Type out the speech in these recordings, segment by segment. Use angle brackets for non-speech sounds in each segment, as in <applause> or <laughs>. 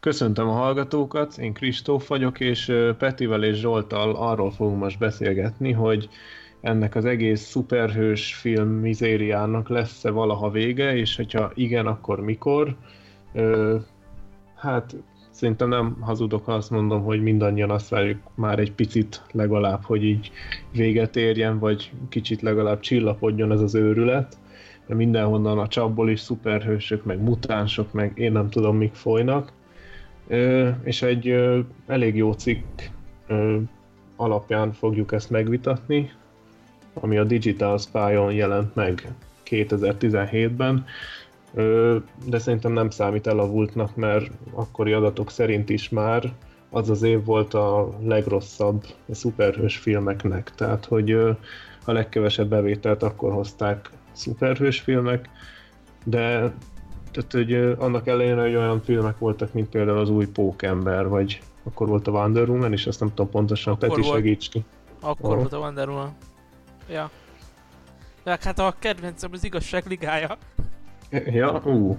Köszöntöm a hallgatókat, én Kristóf vagyok, és Petivel és Zsoltal arról fogunk most beszélgetni, hogy ennek az egész szuperhős film mizériának lesz-e valaha vége, és hogyha igen, akkor mikor. Ö, hát szerintem nem hazudok, ha azt mondom, hogy mindannyian azt várjuk már egy picit legalább, hogy így véget érjen, vagy kicsit legalább csillapodjon ez az őrület. De mindenhonnan a csapból is szuperhősök, meg mutánsok, meg én nem tudom, mik folynak. És egy elég jó cikk alapján fogjuk ezt megvitatni, ami a Digital Spy-on jelent meg 2017-ben, de szerintem nem számít elavultnak, mert akkori adatok szerint is már az az év volt a legrosszabb a szuperhős filmeknek, tehát hogy a legkevesebb bevételt akkor hozták szuperhős filmek, de tehát, hogy annak ellenére, hogy olyan filmek voltak, mint például az új Pókember, vagy akkor volt a Wonder Woman, és azt nem tudom pontosan, akkor Peti segíts ki. Akkor oh. volt a Wonder Woman. Ja. De hát a kedvencem az igazság ligája. Ja, ú.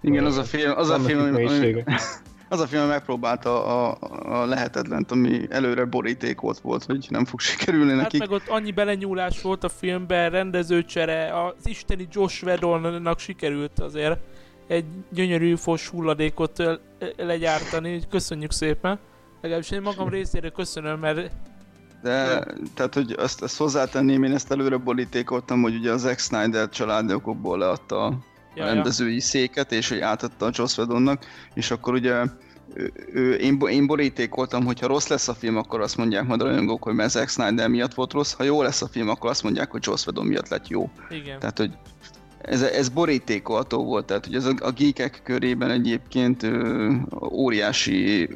Igen, az a film, az a film, ami, <laughs> az a film megpróbálta a, a lehetetlent, ami előre borítékot volt, hogy nem fog sikerülni hát nekik. meg ott annyi belenyúlás volt a filmben, rendezőcsere, az isteni Josh Whedonnak sikerült azért egy gyönyörű fos hulladékot legyártani, köszönjük szépen. Legalábbis én magam részére köszönöm, mert de, tehát, hogy azt, azt hozzátenném, én ezt előre borítékoltam, hogy ugye az Zack Snyder családokból leadta a ja, rendezői ja. széket, és hogy átadta a Joss Whedonnak, és akkor ugye ő, én, én borítékoltam, hogy ha rossz lesz a film, akkor azt mondják majd a rajongók, hogy mert Zack Snyder miatt volt rossz, ha jó lesz a film, akkor azt mondják, hogy Joss Whedon miatt lett jó. Igen. Tehát, hogy ez, ez borítékolható volt, tehát hogy ez a, a geekek körében egyébként ö, óriási,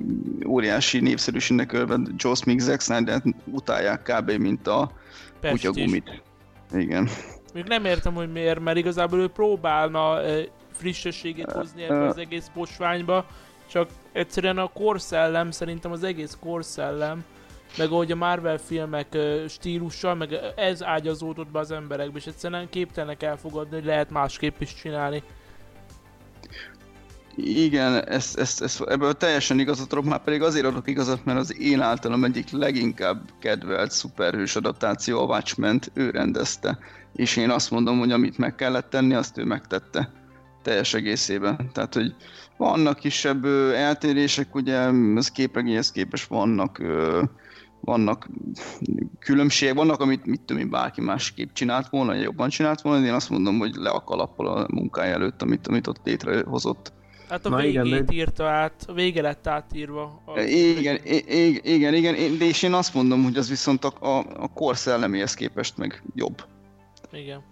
óriási népszerűségnek örvend Joss Mick Zack Snyder utálják kb. mint a kutyagumit. Igen. Még nem értem, hogy miért, mert igazából ő próbálna frissességet hozni ebbe az egész posványba, csak egyszerűen a korszellem, szerintem az egész korszellem, meg ahogy a Marvel filmek stílussal, meg ez ágyazódott be az emberekbe, és egyszerűen képtelenek elfogadni, hogy lehet másképp is csinálni. Igen, ezt, ezt, ezt, ebből teljesen igazat adok, már pedig azért adok igazat, mert az én általam egyik leginkább kedvelt szuperhős adaptáció, a watchmen ő rendezte. És én azt mondom, hogy amit meg kellett tenni, azt ő megtette teljes egészében. Tehát, hogy vannak kisebb eltérések, ugye az képregényhez képest vannak vannak különbségek, vannak, amit mit tudom én, bárki másképp csinált volna, vagy jobban csinált volna, de én azt mondom, hogy le a kalappal a munkája előtt, amit, amit ott létrehozott. Hát a Na végét igen, de... írta át, a vége lett átírva. A... Igen, igen, igen, igen, de és én azt mondom, hogy az viszont a, a, a kor szelleméhez képest meg jobb. Igen.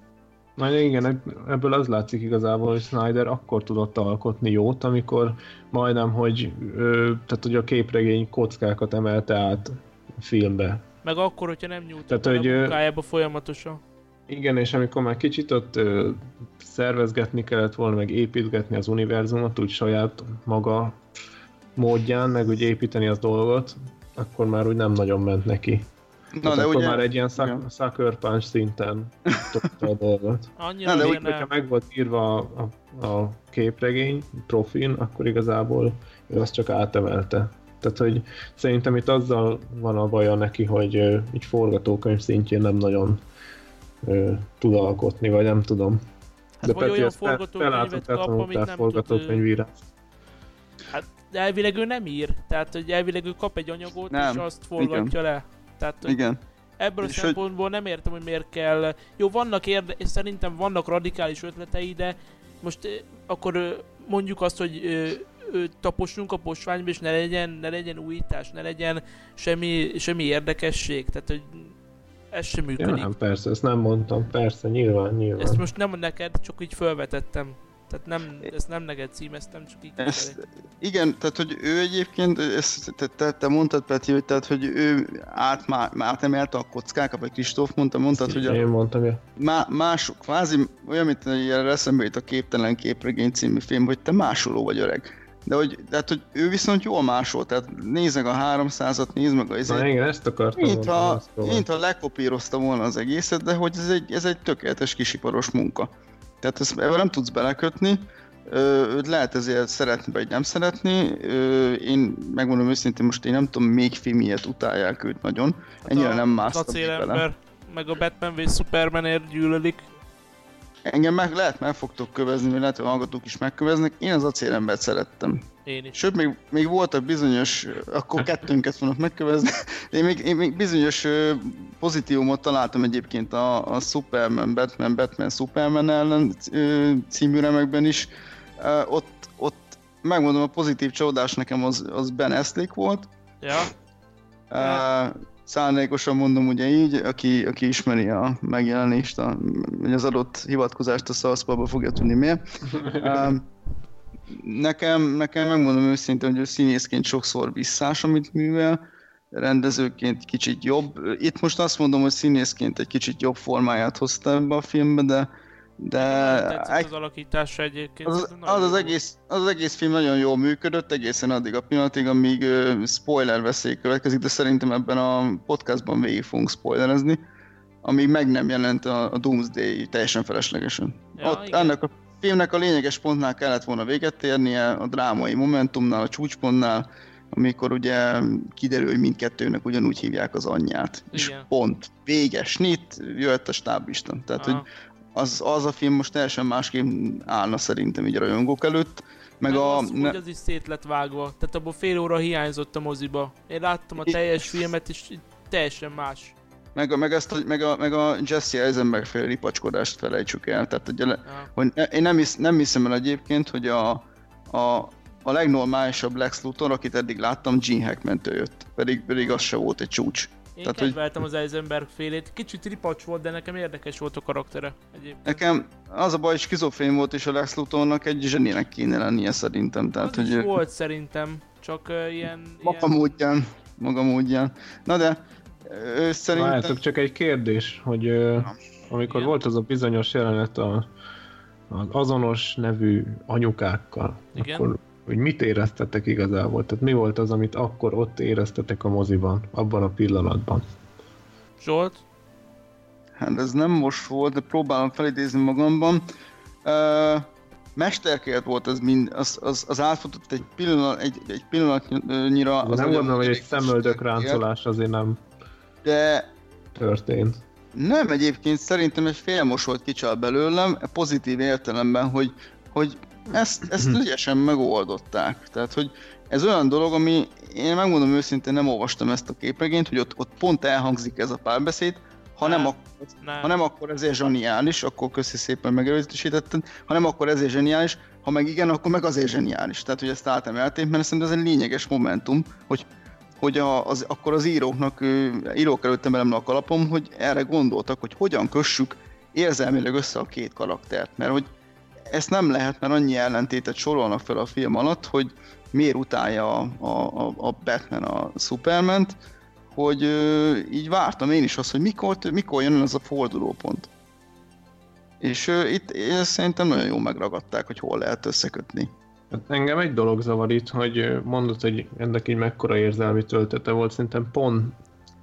Na igen, ebből az látszik igazából, hogy Snyder akkor tudott alkotni jót, amikor majdnem, hogy, ö, tehát, hogy a képregény kockákat emelte át filmbe. Meg akkor, hogyha nem nyújtott Tehát, hogy, a munkájába folyamatosan. Igen, és amikor már kicsit ott ö, szervezgetni kellett volna, meg építgetni az univerzumot, úgy saját maga módján, meg úgy építeni az dolgot, akkor már úgy nem nagyon ment neki. Na, de akkor ugye... már egy ilyen szak, sucker punch szinten tudta a dolgot. <laughs> Annyira Na, de úgy, hogyha meg volt írva a, a, a képregény profin, akkor igazából ő azt csak átemelte. Tehát, hogy szerintem itt azzal van a baja neki, hogy uh, így forgatókönyv szintjén nem nagyon uh, tud alkotni, vagy nem tudom. Hát De vagy Peti, olyan forgatókönyvet kap, amit nem tud... Hát de elvileg ő nem ír, tehát hogy elvileg ő kap egy anyagot, nem. és azt forgatja Igen. le. Tehát, Igen. Ebből a szempontból hogy... nem értem, hogy miért kell... Jó, vannak érde... szerintem vannak radikális ötletei, de most akkor mondjuk azt, hogy taposnunk a posványba, és ne legyen, ne legyen újítás, ne legyen semmi, semmi érdekesség. Tehát, hogy ez sem működik. Ja, nem, persze, ezt nem mondtam, persze, nyilván, nyilván. Ezt most nem neked, csak így felvetettem. Tehát nem, ezt nem neked címeztem, csak így ezt, Igen, tehát hogy ő egyébként, ezt, te, te, te mondtad Peti, hogy, tehát, hogy ő át, má, átemelte a kockákat, vagy Kristóf mondta, mondtad, hogy a, én mondtam, ja. má, más, kvázi olyan, mint ilyen eszembe jut a Képtelen képregény című film, hogy te másoló vagy öreg de hogy, de hát, hogy ő viszont jól másol, tehát nézd meg a 300-at, nézd meg a izét. Na igen, ezt akartam mint ha, mint ha lekopírozta volna az egészet, de hogy ez egy, ez egy tökéletes kisiparos munka. Tehát ezt, ebben nem tudsz belekötni, őt lehet ezért szeretni vagy nem szeretni. Én megmondom őszintén, most én nem tudom, még filmiet utálják őt nagyon. Hát Ennyire nem másztam bele. meg a Batman v Supermanért gyűlölik. Engem meg lehet meg fogtok kövezni, vagy lehet, hogy hallgatók is megköveznek. Én az acélembert szerettem. Én is. Sőt, még, még voltak bizonyos, akkor kettőnket fognak megkövezni, én még, én még bizonyos pozitívumot találtam egyébként a, a Superman, Batman, Batman, Superman ellen című remekben is. Ott, ott megmondom, a pozitív csodás nekem az, az Ben Affleck volt. Ja. Uh, szándékosan mondom ugye így, aki, aki ismeri a megjelenést, a, az adott hivatkozást a szalszpalba fogja tudni miért. Uh, nekem, nekem megmondom őszintén, hogy ő színészként sokszor visszás, amit művel, rendezőként kicsit jobb. Itt most azt mondom, hogy színészként egy kicsit jobb formáját hozta ebbe a filmbe, de de egy, az alakítása egyébként. Az az, az, egész, az az egész film nagyon jól működött, egészen addig a pillanatig, amíg uh, spoiler veszély következik, de szerintem ebben a podcastban végig fogunk spoilerezni, amíg meg nem jelent a, a Doomsday teljesen feleslegesen. Ja, Ott igen. ennek a filmnek a lényeges pontnál kellett volna véget érnie, a drámai momentumnál, a csúcspontnál, amikor ugye kiderül, hogy mindkettőnek ugyanúgy hívják az anyját. Igen. És pont. Véges, nit, jött a stáblista. Tehát, Aha. hogy az, az a film most teljesen másképp állna szerintem így a rajongók előtt. Meg, meg a... Az, ne... az is szét lett vágva, tehát abból fél óra hiányzott a moziba. Én láttam a teljes filmet, és teljesen más. Meg, meg, ezt, meg, a, meg a Jesse Eisenberg fél ripacskodást felejtsük el. Tehát, hogy, ja. hogy én nem, hisz, nem hiszem el egyébként, hogy a, a, a legnormálisabb Lex Luthor, akit eddig láttam, Gene hackman jött. Pedig, pedig az se volt egy csúcs. Én Tehát, kedveltem hogy... az Eisenberg félét. Kicsit ripacs volt, de nekem érdekes volt a karaktere egyébként. Nekem az a baj, hogy skizofrén volt, és a Lex Luthornak egy zseninek kéne lennie szerintem. Tehát, az hogy... volt szerintem, csak uh, ilyen... Maga ilyen... módján. Maga módján. Na de, ő szerintem... Várjátok, csak egy kérdés, hogy uh, amikor Igen. volt az a bizonyos jelenet a, az azonos nevű anyukákkal, Igen. akkor hogy mit éreztetek igazából? Tehát mi volt az, amit akkor ott éreztetek a moziban, abban a pillanatban? Zsolt? Hát ez nem most volt, de próbálom felidézni magamban. Uh, mesterkélt volt az, mind, az, az, az átfutott egy, pillanat, egy, egy pillanatnyira. Az nem gondolom, hogy egy szemöldök ráncolás azért nem de történt. Nem, egyébként szerintem egy félmosolt kicsal belőlem, pozitív értelemben, hogy, hogy ezt, ezt mhm. ügyesen megoldották. Tehát, hogy ez olyan dolog, ami én megmondom őszintén, nem olvastam ezt a képregényt, hogy ott, ott pont elhangzik ez a párbeszéd, ha nem, nem, akkor, nem. ha nem akkor ezért zseniális, akkor köszi szépen megerősítetted, ha nem akkor ezért zseniális, ha meg igen, akkor meg azért zseniális. Tehát, hogy ezt átemelték, mert szerintem ez egy lényeges momentum, hogy hogy a, az, akkor az íróknak, írók előtt emelem a kalapom, hogy erre gondoltak, hogy hogyan kössük érzelmileg össze a két karaktert, mert hogy ezt nem lehet, mert annyi ellentétet sorolnak fel a film alatt, hogy miért utálja a, a, a Batman a superman hogy ö, így vártam én is azt, hogy mikor, mikor jön az a fordulópont. És ö, itt ezt szerintem nagyon jól megragadták, hogy hol lehet összekötni. Hát engem egy dolog zavar itt, hogy mondod, hogy ennek így mekkora érzelmi töltete volt, szerintem pont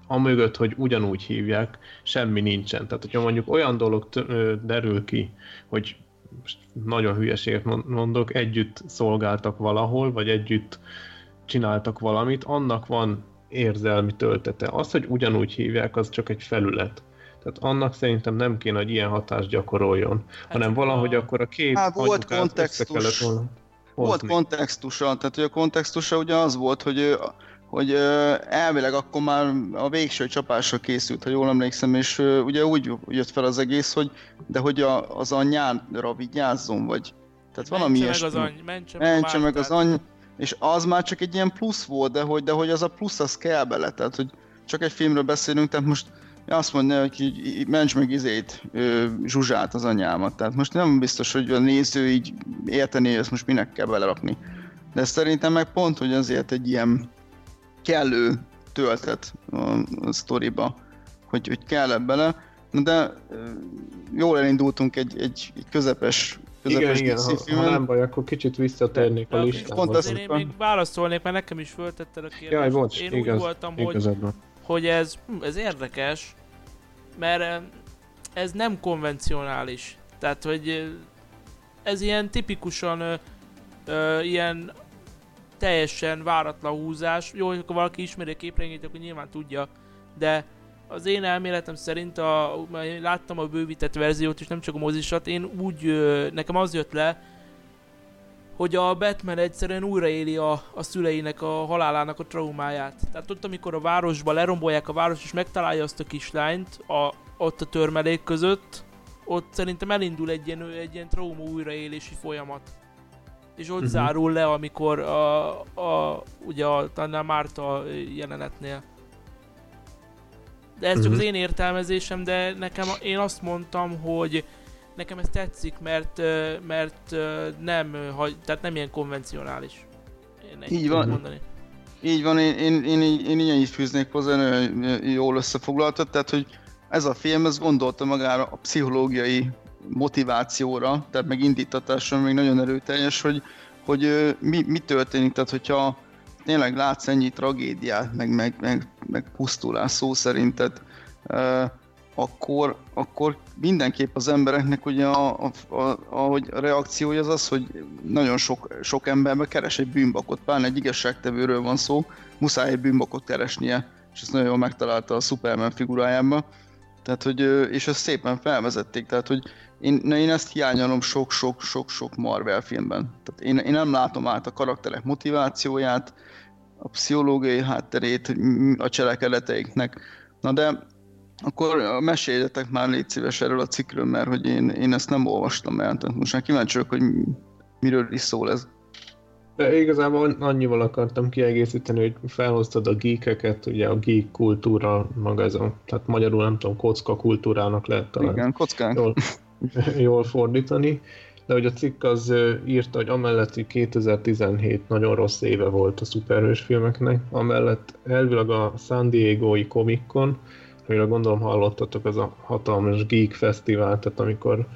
amögött, hogy ugyanúgy hívják, semmi nincsen. Tehát, hogyha mondjuk olyan dolog derül ki, hogy most nagyon hülyeséget mondok, együtt szolgáltak valahol, vagy együtt csináltak valamit, annak van érzelmi töltete. Az, hogy ugyanúgy hívják, az csak egy felület. Tehát annak szerintem nem kéne, hogy ilyen hatást gyakoroljon, hát hanem valahogy a... akkor a két hát, volt kontextus. Volna volt kontextusa, tehát hogy a kontextusa ugye az volt, hogy hogy elvileg akkor már a végső csapásra készült, ha jól emlékszem, és ugye úgy jött fel az egész, hogy de hogy a, az anyjára vigyázzon, vagy tehát valami ilyesmi. Meg az any, mentse, mentse meg az any, és az már csak egy ilyen plusz volt, de hogy, de hogy az a plusz az kell bele, tehát hogy csak egy filmről beszélünk, tehát most azt mondja, hogy ments meg izét, zsuzsát az anyámat. Tehát most nem biztos, hogy a néző így érteni, hogy ezt most minek kell belerakni. De szerintem meg pont, hogy azért egy ilyen kellő töltet a, a sztoriba, hogy, hogy kell bele. De jól elindultunk egy, egy, egy közepes igen, igen, ha, ha, nem baj, akkor kicsit visszatérnék a listába. Pont én még válaszolnék, mert nekem is föltetted a kérdést. Jaj, bocs, én igaz, úgy voltam, hogy, hogy ez, hm, ez érdekes, mert ez nem konvencionális. Tehát, hogy ez ilyen tipikusan ö, ö, ilyen teljesen váratlan húzás. Jó, hogy valaki ismeri a képregényt, akkor nyilván tudja, de az én elméletem szerint, a, láttam a bővített verziót és nem csak a mozisat, én úgy, nekem az jött le, hogy a Batman egyszerűen újraéli a, a szüleinek a halálának a traumáját. Tehát ott, amikor a városba lerombolják a város és megtalálja azt a kislányt a, ott a törmelék között, ott szerintem elindul egy ilyen, egy ilyen trauma újraélési folyamat. És ott uh-huh. zárul le, amikor a, a, ugye a, a Márta jelenetnél. De ez uh-huh. csak az mhm. én értelmezésem, de nekem én azt mondtam, hogy nekem ez tetszik, mert, mert nem, tehát nem ilyen konvencionális. Én így van. Mondani. Így van, én, én, én, én, én így fűznék hozzá, nagyon jól összefoglaltad, tehát hogy ez a film, ez gondolta magára a pszichológiai motivációra, tehát meg indítatásra még nagyon erőteljes, hogy, hogy mi, mi történik, tehát hogyha tényleg látsz ennyi tragédiát, meg, meg, meg, meg pusztulás szó szerint, tehát, akkor, akkor mindenképp az embereknek ugye a, a, a, ahogy a reakciója az az, hogy nagyon sok, sok emberbe keres egy bűnbakot, pláne egy igazságtevőről van szó, muszáj egy bűnbakot keresnie, és ezt nagyon jól megtalálta a Superman figurájában. Tehát, hogy, és ezt szépen felvezették, tehát, hogy én, én ezt hiányolom sok-sok-sok-sok Marvel filmben. Tehát én, én nem látom át a karakterek motivációját, a pszichológiai hátterét a cselekedeteiknek. Na de akkor meséljetek már légy szíves erről a cikkről, mert hogy én, én ezt nem olvastam el, tehát most már kíváncsi vagyok, hogy miről is szól ez. De igazából annyival akartam kiegészíteni, hogy felhoztad a geekeket, ugye a geek kultúra, maga ez a, tehát magyarul nem tudom, kocka kultúrának lehet talán Igen, kockánk. Jól, jól fordítani, de hogy a cikk az írta, hogy amellett, hogy 2017 nagyon rossz éve volt a szuperhős filmeknek, amellett elvileg a San Diego-i Comic Con, amiről gondolom hallottatok, az a hatalmas Geek Fesztivál, tehát amikor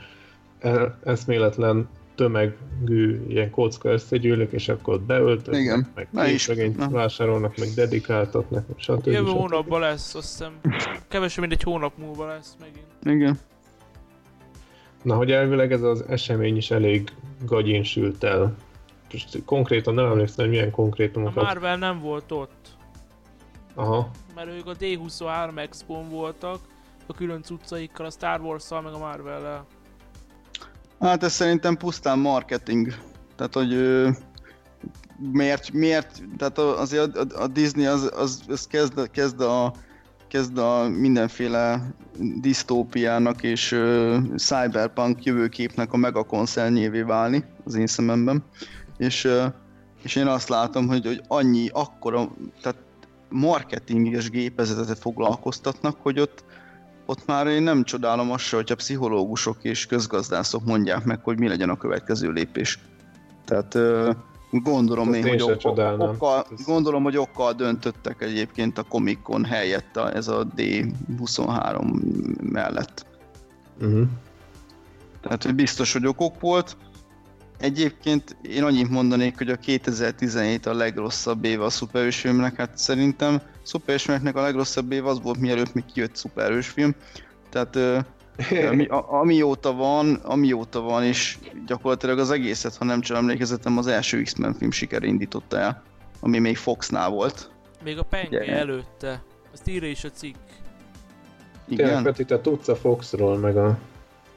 e- eszméletlen tömegű ilyen kocka összegyűlök, és akkor beöltöznek, Igen. meg képregényt vásárolnak, meg dedikáltatnak, stb. Jövő hónapban lesz, azt hiszem. Kevesebb, mint egy hónap múlva lesz megint. Igen. Na, hogy elvileg ez az esemény is elég gagyin sült el. Most konkrétan nem emlékszem, hogy milyen konkrétumokat. A Marvel nem volt ott. Aha. Mert ők a D23 expo voltak, a külön cuccaikkal, a Star Wars-szal, meg a Marvel-el. Hát ez szerintem pusztán marketing. Tehát, hogy miért, miért, tehát azért a, a, a Disney az, az, az kezd, kezd a kezd a mindenféle disztópiának és uh, cyberpunk jövőképnek a megakoncernyévé válni az én szememben. És, uh, és én azt látom, hogy, hogy annyi, akkora, tehát marketinges gépezetet foglalkoztatnak, hogy ott, ott már én nem csodálom azt se, hogyha pszichológusok és közgazdászok mondják meg, hogy mi legyen a következő lépés. Tehát Gondolom én, hogy okkal, okkal, gondolom, hogy okkal döntöttek egyébként a Comic Con helyett a, ez a D23 mellett. Uh-huh. Tehát, hogy biztos, hogy okok volt. Egyébként én annyit mondanék, hogy a 2017 a legrosszabb éve a szuperhősfilmnek, hát szerintem szuperhősfilmnek a legrosszabb év az volt, mielőtt még kijött szuperhősfilm. Tehát <laughs> ami, a, amióta van, amióta van, és gyakorlatilag az egészet, ha nem csak emlékezetem, az első X-Men film siker indította el, ami még Foxnál volt. Még a Penge Ugye? előtte. Azt írja is a cikk. Igen? Tényleg, Peti, te tudsz a Foxról, meg a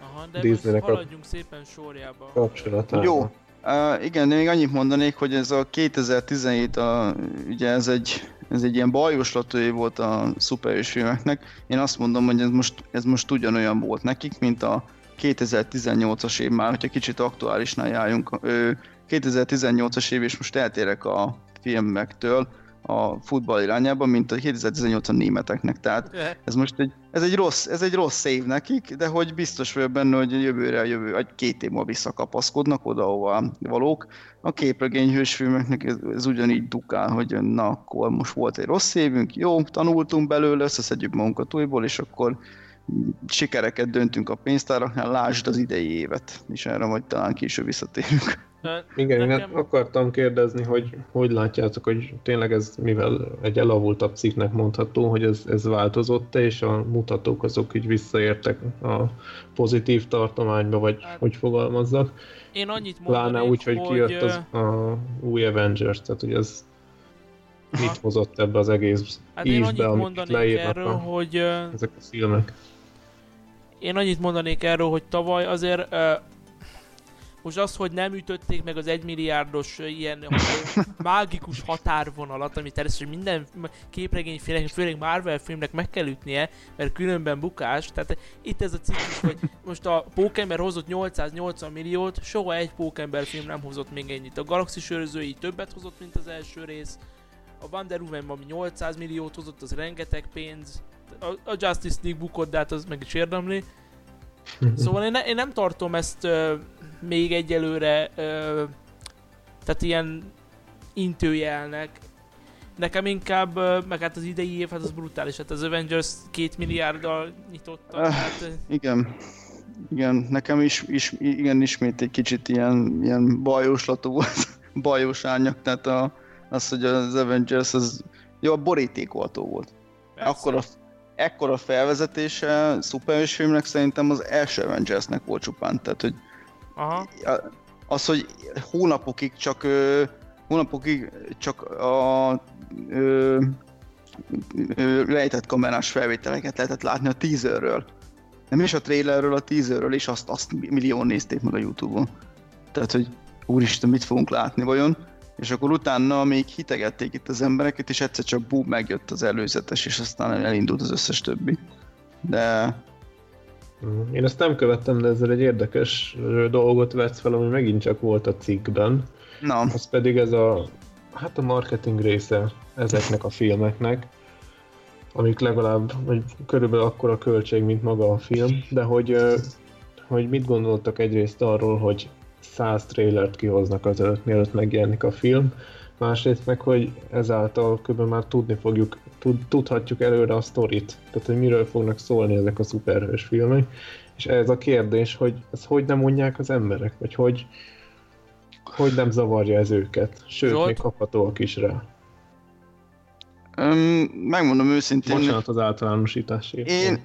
Aha, de Disneynek haladjunk a szépen sorjába. Kapcsolatában. Jó, uh, igen, de még annyit mondanék, hogy ez a 2017, a, ugye ez egy ez egy ilyen bajoslatói volt a szuperhős filmeknek. Én azt mondom, hogy ez most, ez most ugyanolyan volt nekik, mint a 2018-as év már, hogyha kicsit aktuálisnál járjunk. 2018-as év, és most eltérek a filmektől, a futball irányába, mint a 2018 a németeknek. Tehát ez most egy, ez egy, rossz, ez egy rossz év nekik, de hogy biztos vagyok benne, hogy jövőre, jövő, vagy két év múlva visszakapaszkodnak oda, ahova valók. A képregény hősfilmeknek ez, ez ugyanígy dukál, hogy na, akkor most volt egy rossz évünk, jó, tanultunk belőle, összeszedjük magunkat újból, és akkor sikereket döntünk a pénztáraknál, lásd az idei évet, és erre majd talán később visszatérünk. Igen, nekem... én akartam kérdezni, hogy hogy látjátok, hogy tényleg ez, mivel egy elavultabb cikknek mondható, hogy ez, ez változott és a mutatók azok így visszaértek a pozitív tartományba, vagy hát, hogy fogalmazzak. Én annyit mondanék, Pláne úgy, hogy, hogy kijött az, a új Avengers, tehát hogy ez Aha. mit hozott ebbe az egész hát ízbe, amit leírnak erről, a, hogy, ezek a filmek. Én annyit mondanék erről, hogy tavaly azért uh, most az, hogy nem ütötték meg az egymilliárdos ilyen <laughs> mágikus határvonalat, ami természetesen minden képregényfilmnek, főleg Marvel filmnek meg kell ütnie, mert különben bukás. Tehát itt ez a ciklus, hogy most a Pókember hozott 880 milliót, soha egy Pókember film nem hozott még ennyit. A Galaxis őrzői többet hozott, mint az első rész. A Wonder Woman, ami 800 milliót hozott, az rengeteg pénz. A, Justice League bukott, de hát az meg is érdemli. Szóval én, ne, én nem tartom ezt uh, még egyelőre ö, tehát ilyen intőjelnek. Nekem inkább, meg hát az idei év, hát az brutális, hát az Avengers két milliárddal nyitotta. Uh, hát, igen, igen, nekem is, is, igen, ismét egy kicsit ilyen, ilyen bajoslatú volt, <laughs> bajos árnyak, tehát a, az, hogy az Avengers az jó, borítékoltó volt. Akkor a, ekkora felvezetése szuperhős filmnek szerintem az első Avengersnek volt csupán, tehát hogy Aha. Az, hogy hónapokig csak hónapokig csak a ö, ö, lejtett kamerás felvételeket lehetett látni a teaserről. Nem is a trailerről, a teaserről, és azt, azt millió nézték meg a Youtube-on. Tehát, hogy úristen, mit fogunk látni vajon? És akkor utána még hitegették itt az embereket, és egyszer csak bú, megjött az előzetes, és aztán elindult az összes többi. De Mhm. Én ezt nem követtem, de ezzel egy érdekes dolgot vetsz fel, ami megint csak volt a cikkben. Na. Az pedig ez a, hát a marketing része ezeknek a filmeknek, amik legalább, vagy körülbelül akkora költség, mint maga a film, de hogy, hogy mit gondoltak egyrészt arról, hogy száz trailert kihoznak az előtt, mielőtt megjelenik a film, másrészt meg, hogy ezáltal kb. már tudni fogjuk, tud, tudhatjuk előre a sztorit, tehát hogy miről fognak szólni ezek a szuperhős filmek, és ez a kérdés, hogy ezt hogy nem mondják az emberek, vagy hogy, hogy nem zavarja ez őket, sőt, Zsolt? még kaphatóak is rá. Um, megmondom őszintén... Bocsánat az általánosításért. Én...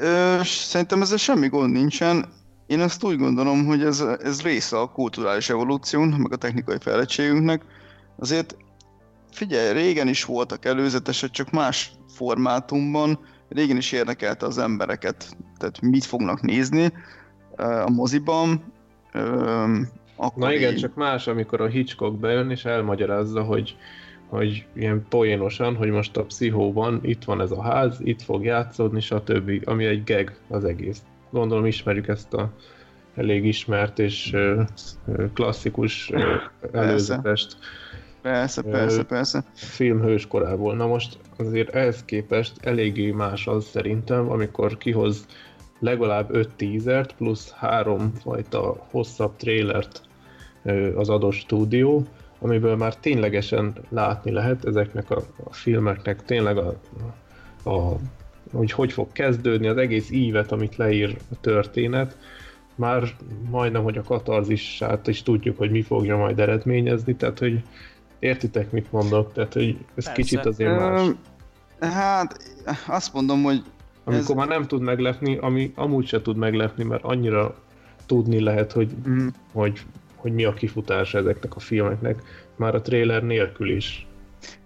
Ö, szerintem ezzel semmi gond nincsen. Én azt úgy gondolom, hogy ez, ez része a kulturális evolúciónak, meg a technikai fejlettségünknek. Azért figyelj, régen is voltak előzetesek, csak más formátumban. Régen is érdekelte az embereket, tehát mit fognak nézni a moziban. Akkor Na igen, így... csak más, amikor a Hitchcock bejön és elmagyarázza, hogy hogy ilyen poénosan, hogy most a pszichóban itt van ez a ház, itt fog játszódni, stb. Ami egy gag az egész gondolom ismerjük ezt a elég ismert és klasszikus előzetest. Persze, persze, persze. Film korából. Na most azért ehhez képest eléggé más az szerintem, amikor kihoz legalább 5 teasert plusz három fajta hosszabb trailert az adott stúdió, amiből már ténylegesen látni lehet ezeknek a, a filmeknek tényleg a, a hogy hogy fog kezdődni, az egész ívet, amit leír a történet, már majdnem, hogy a katarzisát is tudjuk, hogy mi fogja majd eredményezni, tehát hogy értitek, mit mondok, tehát hogy ez Persze. kicsit azért más. Hát, azt mondom, hogy amikor ez... már nem tud meglepni, ami amúgy se tud meglepni, mert annyira tudni lehet, hogy, mm. hogy, hogy mi a kifutás ezeknek a filmeknek, már a trailer nélkül is.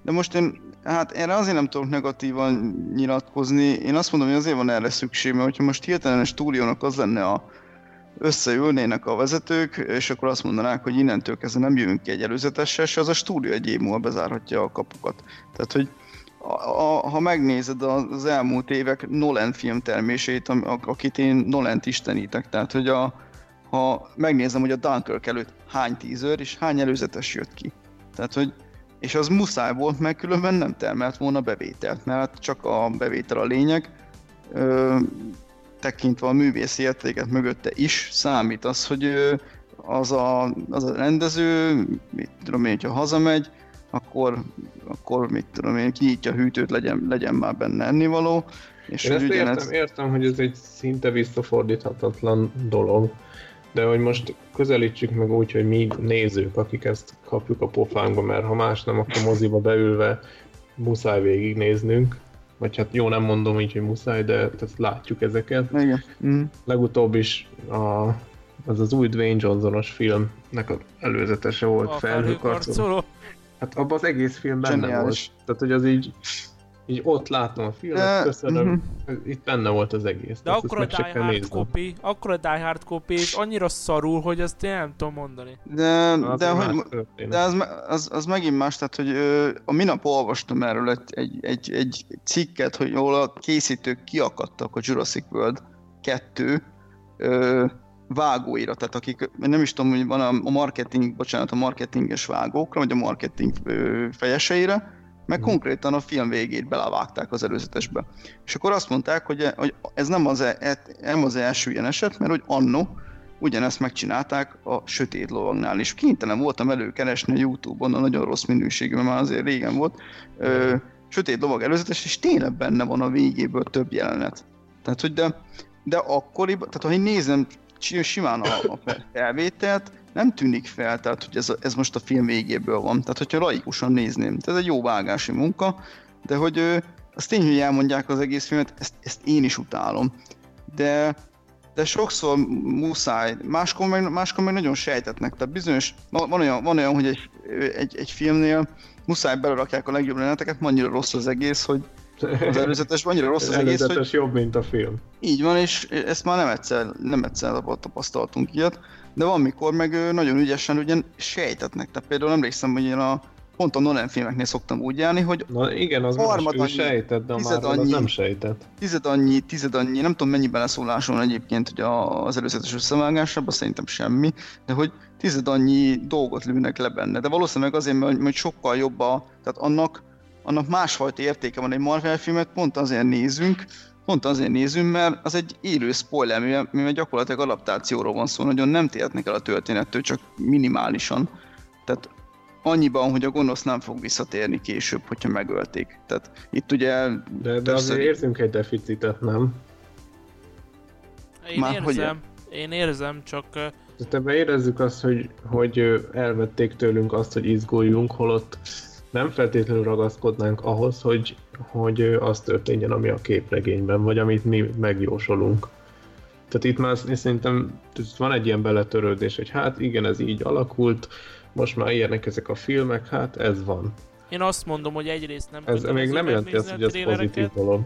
De most én Hát erre azért nem tudok negatívan nyilatkozni. Én azt mondom, hogy azért van erre szükség, mert hogyha most hirtelen a stúdiónak az lenne a összeülnének a vezetők, és akkor azt mondanák, hogy innentől kezdve nem jövünk ki egy előzetessel, és az a stúdió egy év múlva bezárhatja a kapukat. Tehát, hogy a, a, ha megnézed az elmúlt évek Nolan filmtermését, akit én Nolan-t istenítek, tehát, hogy a, ha megnézem, hogy a Dunkirk előtt hány teaser és hány előzetes jött ki. Tehát, hogy és az muszáj volt, mert különben nem termelt volna bevételt, mert csak a bevétel a lényeg, ö, tekintve a művészi értéket mögötte is számít az, hogy ö, az, a, az a rendező, mit tudom én, ha hazamegy, akkor, akkor mit tudom én, kinyitja a hűtőt, legyen, legyen már benne ennivaló. És én ezt értem, ez... értem, hogy ez egy szinte visszafordíthatatlan dolog, de hogy most közelítsük meg úgy, hogy mi nézők, akik ezt kapjuk a pofánkba, mert ha más nem, akkor moziba beülve muszáj végignéznünk. Vagy hát jó, nem mondom így, hogy muszáj, de tehát látjuk ezeket. Igen. Mm. Legutóbb is a, az az új Dwayne Johnsonos filmnek az előzetese volt, A felhőkarcoló. Hát abban az egész film benne Zseniális. volt. Tehát, hogy az így, így ott látom a filmet, De- köszönöm, mhm. itt benne volt az egész. De akkor a ezt Die Hard copy, akkor a Die Hard copy, és annyira szarul, hogy azt én nem tudom mondani. De, Az de, hogy, de az, az, az megint más, tehát hogy ö, a minap olvastam erről egy, egy, egy, egy cikket, hogy ahol a készítők kiakadtak a Jurassic World 2 ö, vágóira, tehát akik, nem is tudom, hogy van a, a marketing, bocsánat, a marketinges vágókra, vagy a marketing ö, fejeseire, meg konkrétan a film végét belevágták az előzetesbe. És akkor azt mondták, hogy, ez nem az, e, nem az első ilyen eset, mert hogy annó ugyanezt megcsinálták a Sötét Lovagnál is. Kénytelen voltam előkeresni a Youtube-on, a nagyon rossz minőségű, mert már azért régen volt, ö, Sötét Lovag előzetes, és tényleg benne van a végéből több jelenet. Tehát, hogy de, de akkoriban, tehát ha én nézem simán a, a felvételt, nem tűnik fel, tehát hogy ez, ez most a film végéből van. Tehát, hogyha laikusan nézném, tehát ez egy jó vágási munka, de hogy az tény, hogy elmondják az egész filmet, ezt, ezt én is utálom. De, de sokszor muszáj, máskor meg, máskor meg nagyon sejtetnek. Tehát bizonyos, van olyan, van olyan hogy egy, egy, egy filmnél muszáj belerakják a legjobb jeleneteket, annyira rossz az egész, hogy az előzetes annyira rossz az egész, hogy jobb, mint a film. így van, és ezt már nem egyszer, nem egyszer tapasztaltunk ilyet, de van mikor meg nagyon ügyesen ugyan sejtetnek. Tehát például emlékszem, hogy én a pont a Nolan filmeknél szoktam úgy járni, hogy Na igen, az Harmad annyi, sejtett, de tized Marvel az annyi. nem sejtett. tized annyi, tized annyi, nem tudom mennyi beleszóláson van egyébként hogy az előzetes összevágásában, szerintem semmi, de hogy tized annyi dolgot lőnek le benne. De valószínűleg azért, mert, mert sokkal jobb a, tehát annak, annak másfajta értéke van egy Marvel filmet, pont azért nézünk, pont azért nézünk, mert az egy élő spoiler, mivel, mivel gyakorlatilag adaptációról van szó, nagyon nem térhetnek el a történettől, csak minimálisan. Tehát annyiban, hogy a gonosz nem fog visszatérni később, hogyha megölték. Tehát itt ugye De, de azért érzünk egy deficitet, nem? Én Már hogy- érzem, én érzem, csak Tehát ebben érezzük azt, hogy, hogy elvették tőlünk azt, hogy izguljunk, holott nem feltétlenül ragaszkodnánk ahhoz, hogy, hogy az történjen, ami a képregényben, vagy amit mi megjósolunk. Tehát itt már én szerintem van egy ilyen beletörődés, hogy hát igen, ez így alakult, most már ilyenek ezek a filmek, hát ez van. én azt mondom, hogy egyrészt nem Ez még nem jelenti azt, hogy ez pozitív dolog.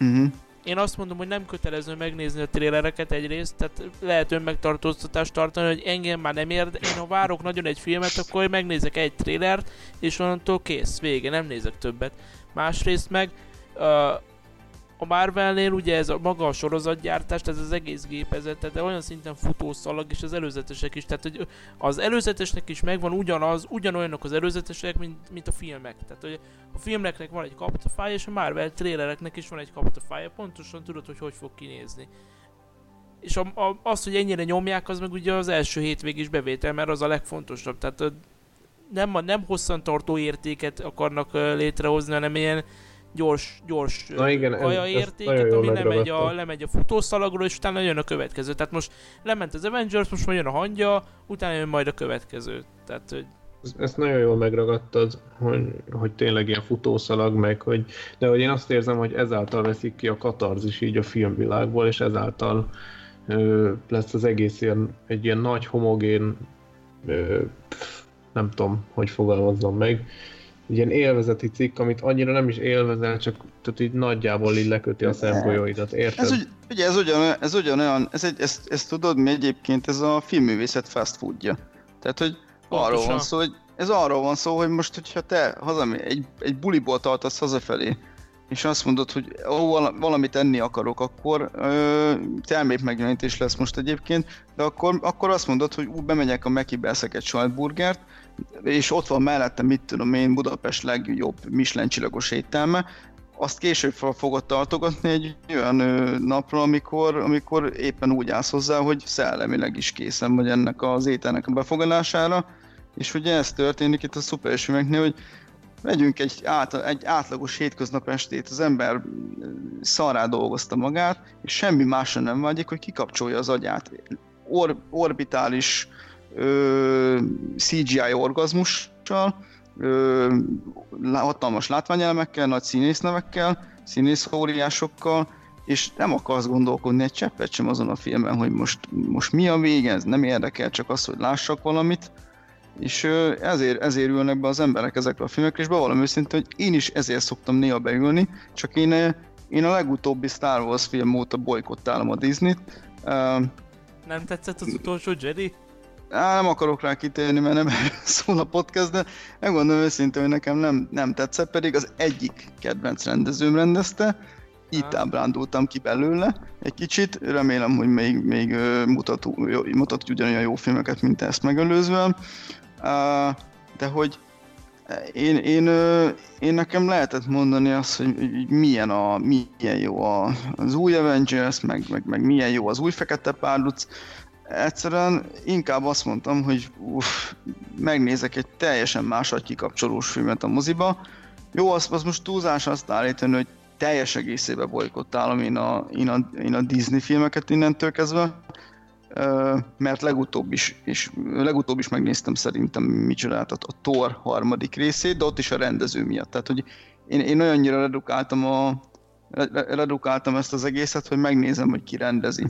uh-huh. Én azt mondom, hogy nem kötelező megnézni a trélereket egyrészt, tehát lehet önmegtartóztatást tartani, hogy engem már nem érde. Én ha várok nagyon egy filmet, akkor megnézek egy trélert, és onnantól kész, vége, nem nézek többet. Másrészt meg uh, a Marvelnél ugye ez a maga a sorozatgyártás, ez az egész gépezet, de olyan szinten futószalag, és az előzetesek is, tehát hogy az előzetesnek is megvan ugyanaz, ugyanolyanok az előzetesek, mint, mint a filmek. Tehát hogy a filmeknek van egy kaptafája, és a Marvel trailereknek is van egy kaptafája, pontosan tudod, hogy hogy fog kinézni. És a, a, az, hogy ennyire nyomják, az meg ugye az első hétvégis bevétel, mert az a legfontosabb. Tehát nem, a- nem hosszantartó értéket akarnak létrehozni, hanem ilyen gyors, gyors Na igen, kaja értéket, ami lemegy a, lemegy a futószalagról, és utána jön a következő. Tehát most lement az Avengers, most már jön a hangya, utána jön majd a következő. Tehát, hogy Ezt- nagyon jól megragadtad, hogy, hogy tényleg ilyen futószalag meg, hogy, de hogy én azt érzem, hogy ezáltal veszik ki a katarzis így a filmvilágból, és ezáltal ö, lesz az egész ilyen, egy ilyen nagy homogén, ö, nem tudom, hogy fogalmazzam meg, ilyen élvezeti cikk, amit annyira nem is élvezel, csak tehát így nagyjából így leköti a szemgolyóidat, érted? Ez, ugy, ugye ez ugyanolyan, ez ugyanolyan ez egy, ezt, ezt tudod mi egyébként, ez a filmművészet fast foodja. Tehát, hogy arról Pontosan. van szó, hogy ez arról van szó, hogy most, hogyha te hazami, egy, egy buliból tartasz hazafelé, és azt mondod, hogy ó, vala- valamit enni akarok, akkor termék megjelenítés lesz most egyébként, de akkor, akkor azt mondod, hogy ú, bemegyek a Mekibe, eszek egy sajtburgert, és ott van mellette, mit tudom én, Budapest legjobb Michelin csillagos étterme, azt később fogod tartogatni egy olyan napra, amikor, amikor éppen úgy állsz hozzá, hogy szellemileg is készen vagy ennek az ételnek a befogadására, és ugye ez történik itt a szuperhős filmeknél, hogy megyünk egy, át, egy átlagos hétköznap estét, az ember szarrá dolgozta magát, és semmi másra nem vágyik, hogy kikapcsolja az agyát. or, orbitális ö, CGI orgazmussal, ö, hatalmas látványelemekkel, nagy színésznevekkel, színészóriásokkal, és nem akarsz gondolkodni egy cseppet sem azon a filmben, hogy most, most mi a vége, ez nem érdekel, csak az, hogy lássak valamit, és ezért, ezért ülnek be az emberek ezekre a filmekre, és bevallom őszintén, hogy én is ezért szoktam néha beülni, csak én, én a legutóbbi Star Wars film óta bolykottálom a Disney-t. Nem tetszett az utolsó Jedi? Á, nem akarok rá kitérni, mert nem <laughs> szól a podcast, de megmondom őszintén, hogy nekem nem, nem tetszett, pedig az egyik kedvenc rendezőm rendezte, itt ábrándultam ki belőle egy kicsit, remélem, hogy még, még mutat, mutat ugyanolyan jó filmeket, mint ezt megelőzően, de hogy én, én, én nekem lehetett mondani azt, hogy milyen, a, milyen jó az új Avengers, meg, meg, meg milyen jó az új Fekete Párduc, egyszerűen inkább azt mondtam, hogy uff, megnézek egy teljesen más kikapcsolós filmet a moziba. Jó, az, az most túlzás azt állítani, hogy teljes egészében bolykottálom én a, én, a, én a Disney filmeket innentől kezdve, mert legutóbb is, és legutóbb is megnéztem szerintem micsodát a Thor harmadik részét, de ott is a rendező miatt. Tehát, hogy én, én olyannyira redukáltam, a, redukáltam ezt az egészet, hogy megnézem, hogy ki rendezi.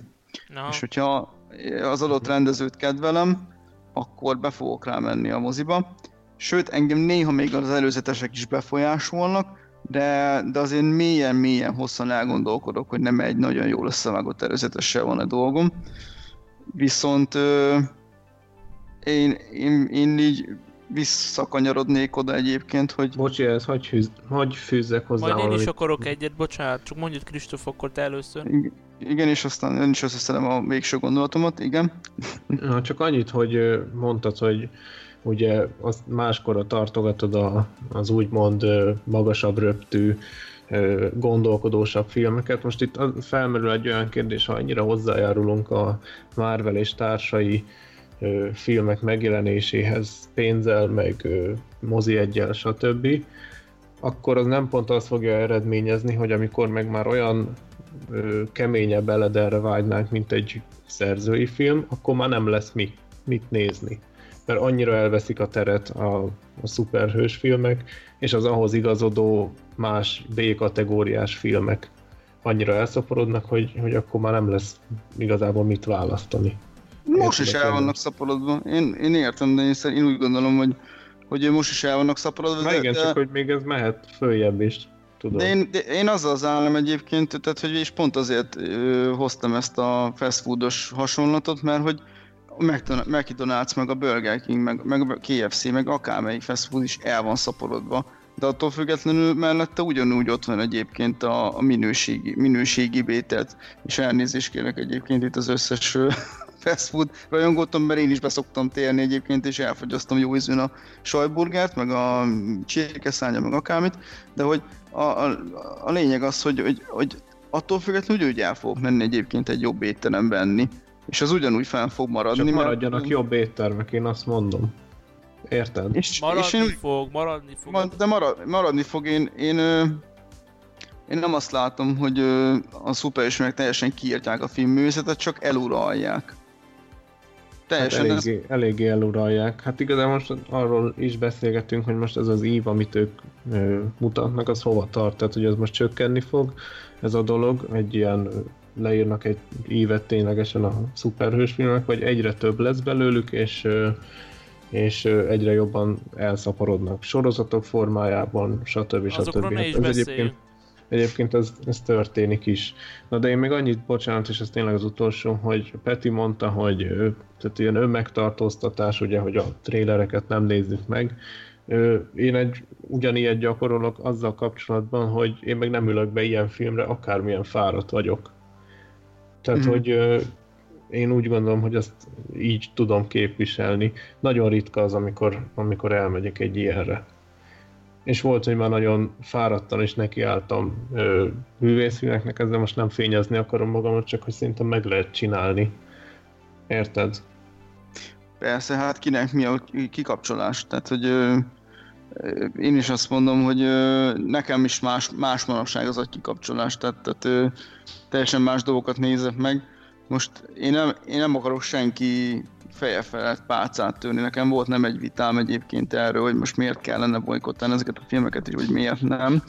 No. És hogyha az adott rendezőt kedvelem, akkor be fogok rá menni a moziba. Sőt, engem néha még az előzetesek is befolyásolnak, de, de azért mélyen-mélyen hosszan elgondolkodok, hogy nem egy nagyon jól összevágott előzetessel van a dolgom. Viszont ö, én, én, én így visszakanyarodnék oda egyébként, hogy... Bocsi, ez hagy, fűz, hagy fűzzek hozzá Majd én valamit. is akarok egyet, bocsánat, csak mondjad Kristóf, akkor te először. Igen, és aztán én is összeszedem a végső gondolatomat, igen. Na, csak annyit, hogy mondtad, hogy ugye azt máskor tartogatod a, az úgymond magasabb röptű, gondolkodósabb filmeket. Most itt felmerül egy olyan kérdés, ha annyira hozzájárulunk a Marvel és társai filmek megjelenéséhez pénzzel, meg mozi egyel, stb., akkor az nem pont azt fogja eredményezni, hogy amikor meg már olyan keményebb eledelre vágynánk, mint egy szerzői film, akkor már nem lesz mi, mit nézni mert annyira elveszik a teret a, a szuperhős filmek, és az ahhoz igazodó más B-kategóriás filmek annyira elszaporodnak, hogy, hogy akkor már nem lesz igazából mit választani. Most is el vannak szaporodva. Én, én értem, de én, szerint, én úgy gondolom, hogy, hogy most is el vannak szaporodva. Na de, igen, de... csak hogy még ez mehet följebb is. Tudom. De én, de én azzal az állam egyébként, tehát hogy is pont azért ö, hoztam ezt a fast foodos hasonlatot, mert hogy McDonald's, meg a Burger King, meg, meg a KFC, meg akármelyik fast food is el van szaporodva. De attól függetlenül mellette ugyanúgy ott van egyébként a, a minőségi, minőségi bételt. És elnézést kérek egyébként itt az összes fast food rajongottam, mert én is beszoktam térni egyébként, és elfogyasztom jó ízűn a sajburgert, meg a csirkeszánya, meg akármit, de hogy a, a, a lényeg az, hogy, hogy, hogy attól függetlenül úgy el fogok menni egyébként egy jobb étterem venni, és az ugyanúgy fenn fog maradni. Csak maradjanak mert... jobb éttermek, én azt mondom. Érted? És, maradni és én, fog, maradni fog. De marad, maradni fog, én, én, én nem azt látom, hogy a szuperismerek teljesen kiírtják a filmművészetet, csak eluralják. Teljesen hát eléggé, ez... eléggé eluralják. Hát igazából most arról is beszélgetünk, hogy most ez az ív, amit ők ö, mutatnak, az hova tart, tehát hogy ez most csökkenni fog, ez a dolog, egy ilyen leírnak egy évet ténylegesen a szuperhős filmek, vagy egyre több lesz belőlük, és, és egyre jobban elszaporodnak sorozatok formájában, stb. stb. Ne is ez egyébként, egyébként ez, ez történik is. Na de én még annyit, bocsánat, és ez tényleg az utolsó, hogy Peti mondta, hogy tehát ilyen önmegtartóztatás, ugye, hogy a trélereket nem nézzük meg, én egy ugyanilyet gyakorolok azzal kapcsolatban, hogy én meg nem ülök be ilyen filmre, akármilyen fáradt vagyok. Tehát, mm-hmm. hogy én úgy gondolom, hogy ezt így tudom képviselni. Nagyon ritka az, amikor, amikor elmegyek egy ilyenre. És volt, hogy már nagyon fáradtan is nekiálltam művészfilmeknek, ezzel most nem fényezni akarom magamat, csak hogy szerintem meg lehet csinálni. Érted? Persze, hát kinek mi a kikapcsolás? Tehát, hogy ö, én is azt mondom, hogy ö, nekem is más, más manapság az a kikapcsolás, tehát, tehát ö, teljesen más dolgokat nézek meg. most én nem, én nem akarok senki feje felett pálcát törni. Nekem volt nem egy vitám egyébként erről, hogy most miért kellene bolykottálni ezeket a filmeket is, vagy miért nem.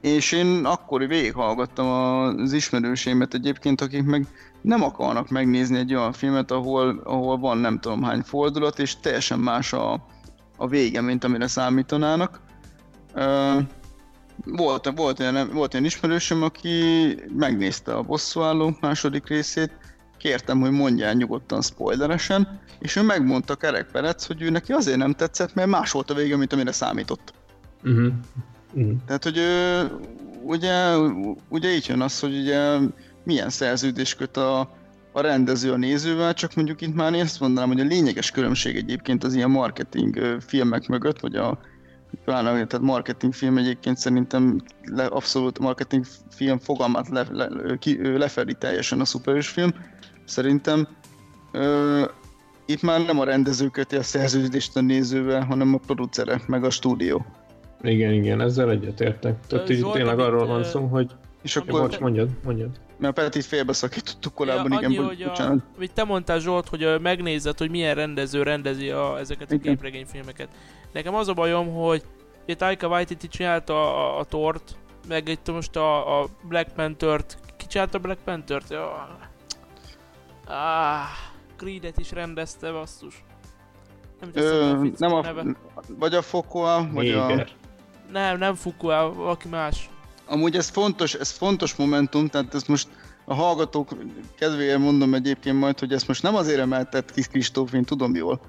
És én akkor végighallgattam az ismerőseimet egyébként, akik meg nem akarnak megnézni egy olyan filmet, ahol, ahol van nem tudom hány fordulat, és teljesen más a, a vége, mint amire számítanának. Volt, volt, olyan, volt olyan ismerősöm, aki megnézte a bosszúálló második részét, kértem, hogy mondjál nyugodtan spoileresen, és ő megmondta Kerek Perec, hogy ő neki azért nem tetszett, mert más volt a vége, mint amire számított. Uh-huh. Uh-huh. Tehát, hogy ő, ugye, ugye így jön az, hogy ugye milyen szerződés köt a, a rendező a nézővel, csak mondjuk itt már én azt mondanám, hogy a lényeges különbség egyébként az ilyen marketing filmek mögött, vagy a pláne, tehát marketing film egyébként szerintem le, abszolút marketing film fogalmát le, le, ki, lefedi teljesen a szuperhős film, szerintem. Ö, itt már nem a rendező köti a szerződést a nézővel, hanem a producere, meg a stúdió. Igen, igen, ezzel egyetértek. Tehát így tényleg arról van szó, hogy... És akkor... Bocs, mondjad, mondjad. Mert a Petit félbeszakítottuk korábban, ja, igen, annyi, hogy bocsánat. A, hogy te mondtál Zsolt, hogy megnézed, hogy milyen rendező rendezi a, ezeket a képregényfilmeket. Nekem az a bajom, hogy itt Taika Waititi csinálta a, a, a Tort, meg itt most a, a Black Panther-t. Ki csinálta a Black Panther-t? Ja. Ah, Creed-et is rendezte, basszus. Nem, Ö, nem a, neve. vagy a Fokua, vagy a... Nem, nem Fukua, valaki más. Amúgy ez fontos, ez fontos momentum, tehát ez most a hallgatók kedvéért mondom egyébként majd, hogy ezt most nem azért emeltett kis Kristóf, én tudom jól,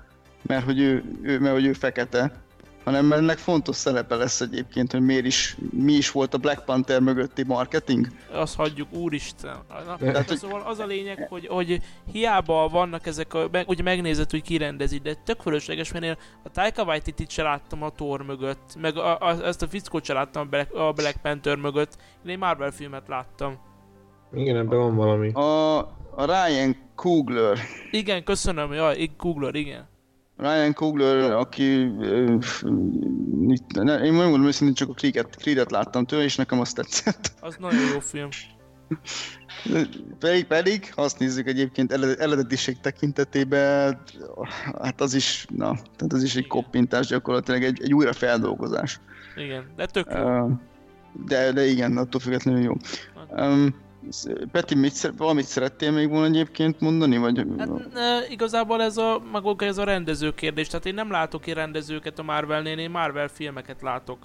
mert hogy ő, ő, mert hogy ő fekete, hanem ennek fontos szerepe lesz egyébként, hogy miért is, mi is volt a Black Panther mögötti marketing. Azt hagyjuk, úristen. Na, Tehát, hogy... Szóval az a lényeg, hogy, hogy hiába vannak ezek a, meg, ugye megnézed, hogy ki rendezi, de tök fölösleges, mert én a Taika Waititi-t se láttam a Thor mögött, meg a, a, ezt a fickót se láttam a Black, a Black Panther mögött, én egy Marvel filmet láttam. Igen, ebben van valami. A, a Ryan Coogler. Igen, köszönöm, jaj, Coogler, igen. Ryan Coogler, aki ne, én megmondom őszintén csak a Creed-et, Creed-et láttam tőle, és nekem azt tetszett. Az nagyon jó film. Pedig, pedig, ha azt nézzük egyébként eredetiség tekintetében, hát az is, na, tehát az is egy koppintás gyakorlatilag, egy, egy újra feldolgozás. Igen, de tök jó. De, de igen, attól függetlenül jó. Um, Peti, mit, valamit szerettél még volna egyébként mondani? Vagy... Hát, ne, igazából ez a, maguk ez a rendező kérdés, tehát én nem látok én rendezőket a Marvelnél, én Marvel filmeket látok.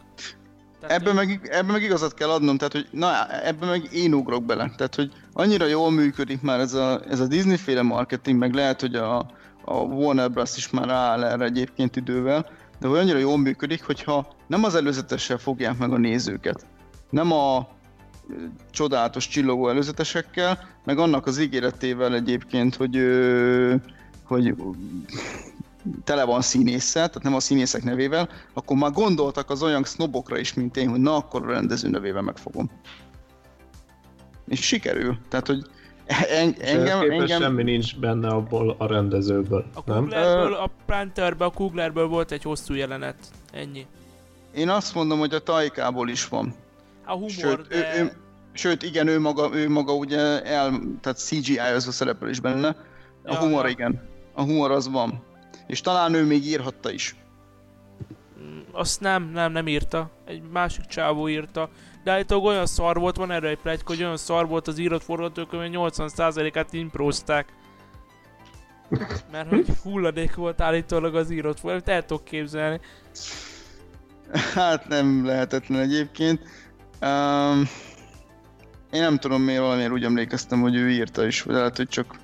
Tehát ebben, meg, ebben meg igazat kell adnom, tehát hogy na, ebben meg én ugrok bele. Tehát, hogy annyira jól működik már ez a, ez a Disney-féle marketing, meg lehet, hogy a, a Warner Bros. is már rááll erre egyébként idővel, de hogy annyira jól működik, hogyha nem az előzetessel fogják meg a nézőket, nem a csodálatos csillogó előzetesekkel, meg annak az ígéretével egyébként, hogy, hogy tele van színésszel, tehát nem a színészek nevével, akkor már gondoltak az olyan sznobokra is, mint én, hogy na akkor a rendező nevével megfogom. És sikerül. Tehát, hogy en, engem, engem... semmi nincs benne abból a rendezőből, a nem? Kuglerből, a Pranterből, a Kuglerből volt egy hosszú jelenet. Ennyi. Én azt mondom, hogy a Tajkából is van a humor, sőt, de... ő, ő, sőt, igen, ő maga, ő maga ugye el, tehát CGI az a szerepel is benne. A ja, humor ja. igen. A humor az van. És talán ő még írhatta is. Mm, azt nem, nem, nem írta. Egy másik csávó írta. De állítólag olyan szar volt, van erre egy pletyka, hogy olyan szar volt az írott forgatókönyv, 80%-át improzták. Mert hogy hulladék volt állítólag az írott forgatókönyv, el tudok képzelni. Hát nem lehetetlen egyébként. Um, én nem tudom miért valamiért úgy emlékeztem, hogy ő írta is, vagy lehet, hogy csak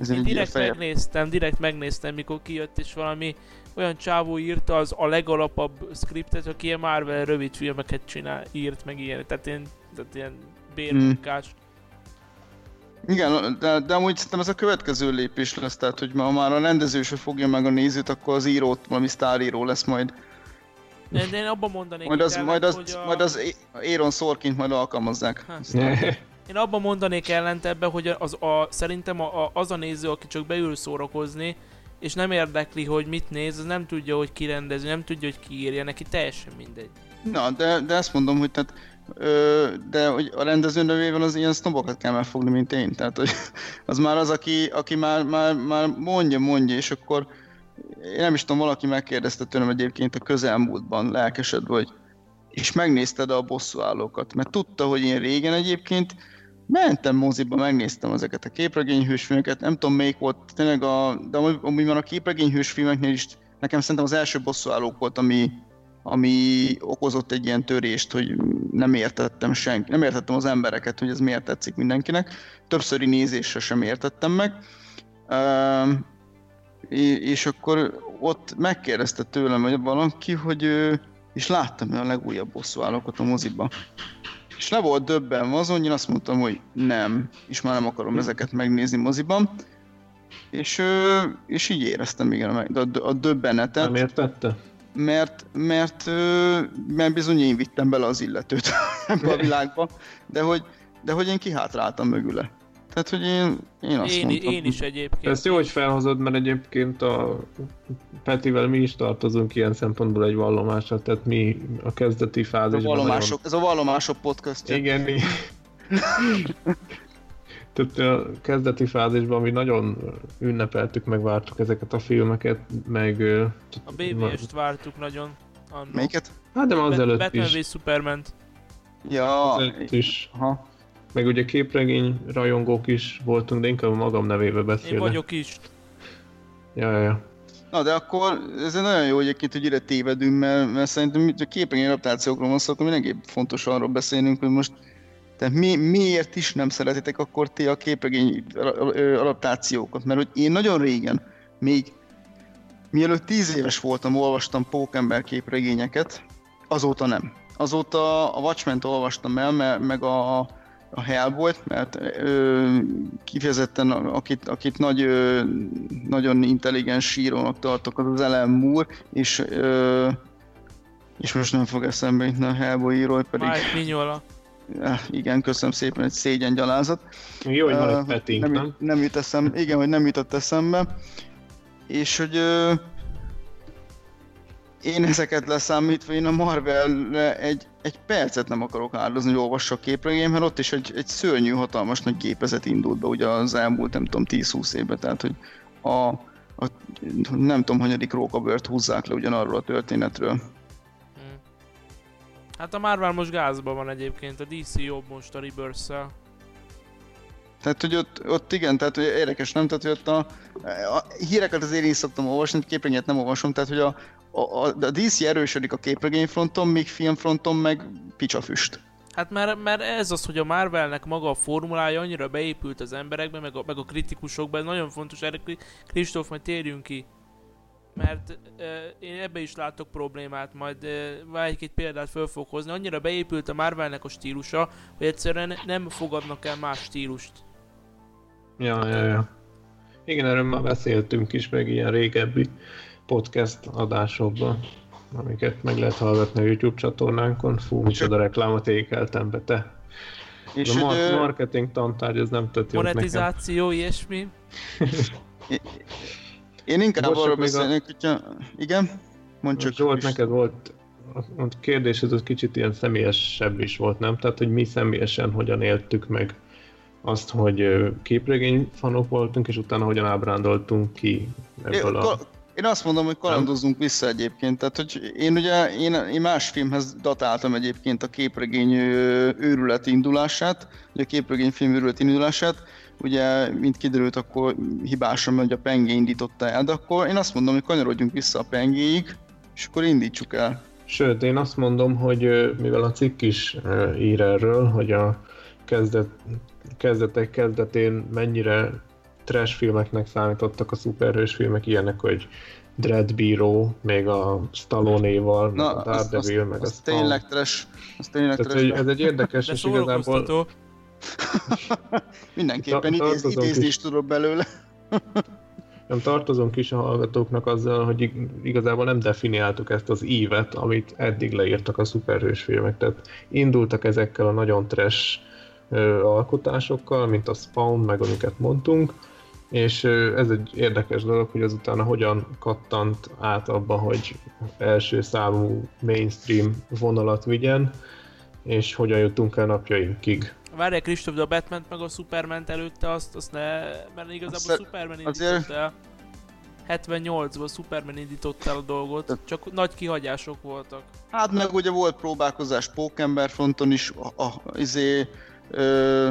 ez Én direkt megnéztem, direkt megnéztem, mikor kijött, és valami olyan csávó írta az a legalapabb scriptet, aki ilyen Marvel rövid filmeket csinál, írt meg ilyen, tehát ilyen, tehát ilyen bérmunkás. Hmm. Igen, de, de amúgy szerintem ez a következő lépés lesz, tehát hogy ma már a rendező se fogja meg a nézőt, akkor az írót, valami sztáríró lesz majd. De, én abban mondanék majd az, ellen, majd az, hogy a... majd az Aaron Sorkint majd alkalmazzák. én abban mondanék ellent ebbe, hogy az a, szerintem a, a, az a néző, aki csak beül szórakozni, és nem érdekli, hogy mit néz, az nem tudja, hogy ki rendezi, nem tudja, hogy ki írja, neki teljesen mindegy. Na, de, de ezt mondom, hogy tehát Ö, de hogy a rendező nevével az ilyen sznobokat kell megfogni, mint én. Tehát, hogy az már az, aki, aki már, már, már mondja, mondja, és akkor én nem is tudom, valaki megkérdezte tőlem egyébként a közelmúltban lelkesedve, hogy és megnézted a bosszúállókat, mert tudta, hogy én régen egyébként mentem moziba, megnéztem ezeket a képregényhősfilmeket, nem tudom melyik volt, tényleg a, de ami van a képregényhősfilmeknél is, nekem szerintem az első bosszúállók volt, ami, ami okozott egy ilyen törést, hogy nem értettem senki, nem értettem az embereket, hogy ez miért tetszik mindenkinek. Többszöri nézésre sem értettem meg. Uh, és akkor ott megkérdezte tőlem hogy valaki, hogy és láttam a legújabb bosszúállókat a moziba. És le volt döbben azon, én azt mondtam, hogy nem, és már nem akarom ezeket megnézni moziban. És, és így éreztem igen a, a döbbenetet. Nem értette? mert, mert, mert bizony én vittem bele az illetőt <laughs> ebbe a világba, de hogy, de hogy én kihátráltam mögüle. Tehát, hogy én, én azt én, mondtam. Én is egyébként. Ezt jó, hogy felhozod, mert egyébként a Petivel mi is tartozunk ilyen szempontból egy vallomásra, tehát mi a kezdeti fázisban... A vallomások, nagyon... ez a vallomások podcast. Igen, igen. <laughs> Tehát a kezdeti fázisban mi nagyon ünnepeltük, meg vártuk ezeket a filmeket, meg... A BVS-t vártuk nagyon. Anno. Melyiket? Hát de az előtt Batman is. v Superman. Ja, az előtt is. Ha. Meg ugye képregény rajongók is voltunk, de inkább magam nevébe beszélek. Én vagyok is. Ja, ja, ja. Na de akkor ez nagyon jó egyébként, hogy ide tévedünk, mert, mert szerintem a képregény adaptációkról van szó, akkor mindenképp fontos arról beszélnünk, hogy most tehát mi, miért is nem szeretitek akkor ti a képregény adaptációkat? Mert hogy én nagyon régen, még mielőtt tíz éves voltam, olvastam Pókember képregényeket, azóta nem. Azóta a watchmen olvastam el, meg a, a Hellboy-t, mert ö, kifejezetten akit, akit nagy, ö, nagyon intelligens sírónak tartok, az az Ellen Moore, és, ö, és most nem fog eszembe jutni a Hellboy író, pedig... Mike Mignola. Igen, köszönöm szépen, egy szégyen gyalázat. Jó, hogy van egy petting, nem, nem? Nem jut eszem, igen, hogy nem jutott eszembe. És hogy ö, én ezeket leszámítva, én a marvel egy, egy percet nem akarok áldozni, hogy olvassak képregény, mert ott is egy, egy szörnyű, hatalmas nagy gépezet indult be ugye az elmúlt, nem tudom, 10-20 évben, tehát hogy a, a nem tudom, hanyadik rókabört húzzák le ugyanarról a történetről. Hát a Marvel most gázban van egyébként, a DC jobb most a rebirth -szel. Tehát, hogy ott, ott igen, tehát hogy érdekes, nem? Tehát, hogy ott a, a híreket azért én szoktam olvasni, képregényt nem olvasom, tehát, hogy a, a, a DC erősödik a képregényfronton, míg filmfronton meg picsafüst. Hát mert, mert ez az, hogy a Marvelnek maga a formulája annyira beépült az emberekbe, meg a, meg a kritikusokba, ez nagyon fontos, erre Kristóf, majd térjünk ki mert uh, én ebbe is látok problémát, majd uh, egy-két példát föl fogok hozni. Annyira beépült a Marvelnek a stílusa, hogy egyszerűen nem fogadnak el más stílust. Ja, ja, ja. Igen, erről már beszéltünk is, meg ilyen régebbi podcast adásokban, amiket meg lehet hallgatni a YouTube csatornánkon. Fú, micsoda reklámot ékeltem be, te. És a mar- marketing tantárgy, ez nem tett Monetizáció, ilyesmi. Én inkább Bocs, arról beszélnék, a... hogyha... Igen? Mondd csak. Zsolt, neked volt a kérdés, ez kicsit ilyen személyesebb is volt, nem? Tehát, hogy mi személyesen hogyan éltük meg azt, hogy képregény fanok voltunk, és utána hogyan ábrándoltunk ki ebből a... Én azt mondom, hogy kalandozzunk vissza egyébként. Tehát, hogy én ugye én, én más filmhez datáltam egyébként a képregény őrület indulását, ugye a képregény film őrület indulását, ugye, mint kiderült, akkor hibásan, hogy a pengé indította el, de akkor én azt mondom, hogy kanyarodjunk vissza a pengéig, és akkor indítsuk el. Sőt, én azt mondom, hogy mivel a cikk is ír erről, hogy a kezdet, kezdetek kezdetén mennyire trash filmeknek számítottak a szuperhős filmek, ilyenek, hogy Dread Bíró, még a Stallone-val, meg a Daredevil, meg az a tényleg trash, az tényleg Tehát, trash. ez egy érdekes, és igazából <laughs> Mindenképpen idéz, idézni is tudok belőle. <laughs> nem tartozunk is a hallgatóknak azzal, hogy igazából nem definiáltuk ezt az ívet, amit eddig leírtak a szuperhős filmek. Tehát indultak ezekkel a nagyon trash alkotásokkal, mint a Spawn, meg amiket mondtunk, És ez egy érdekes dolog, hogy azután hogyan kattant át abba, hogy első számú mainstream vonalat vigyen, és hogyan jutunk el napjainkig. Várják Kristóf, de a batman meg a superman előtte azt, azt ne... Mert igazából a Superman indított el. 78-ban Superman indította el a dolgot, csak nagy kihagyások voltak. Hát meg ugye volt próbálkozás Pókember fronton is, a, a, izé, ö,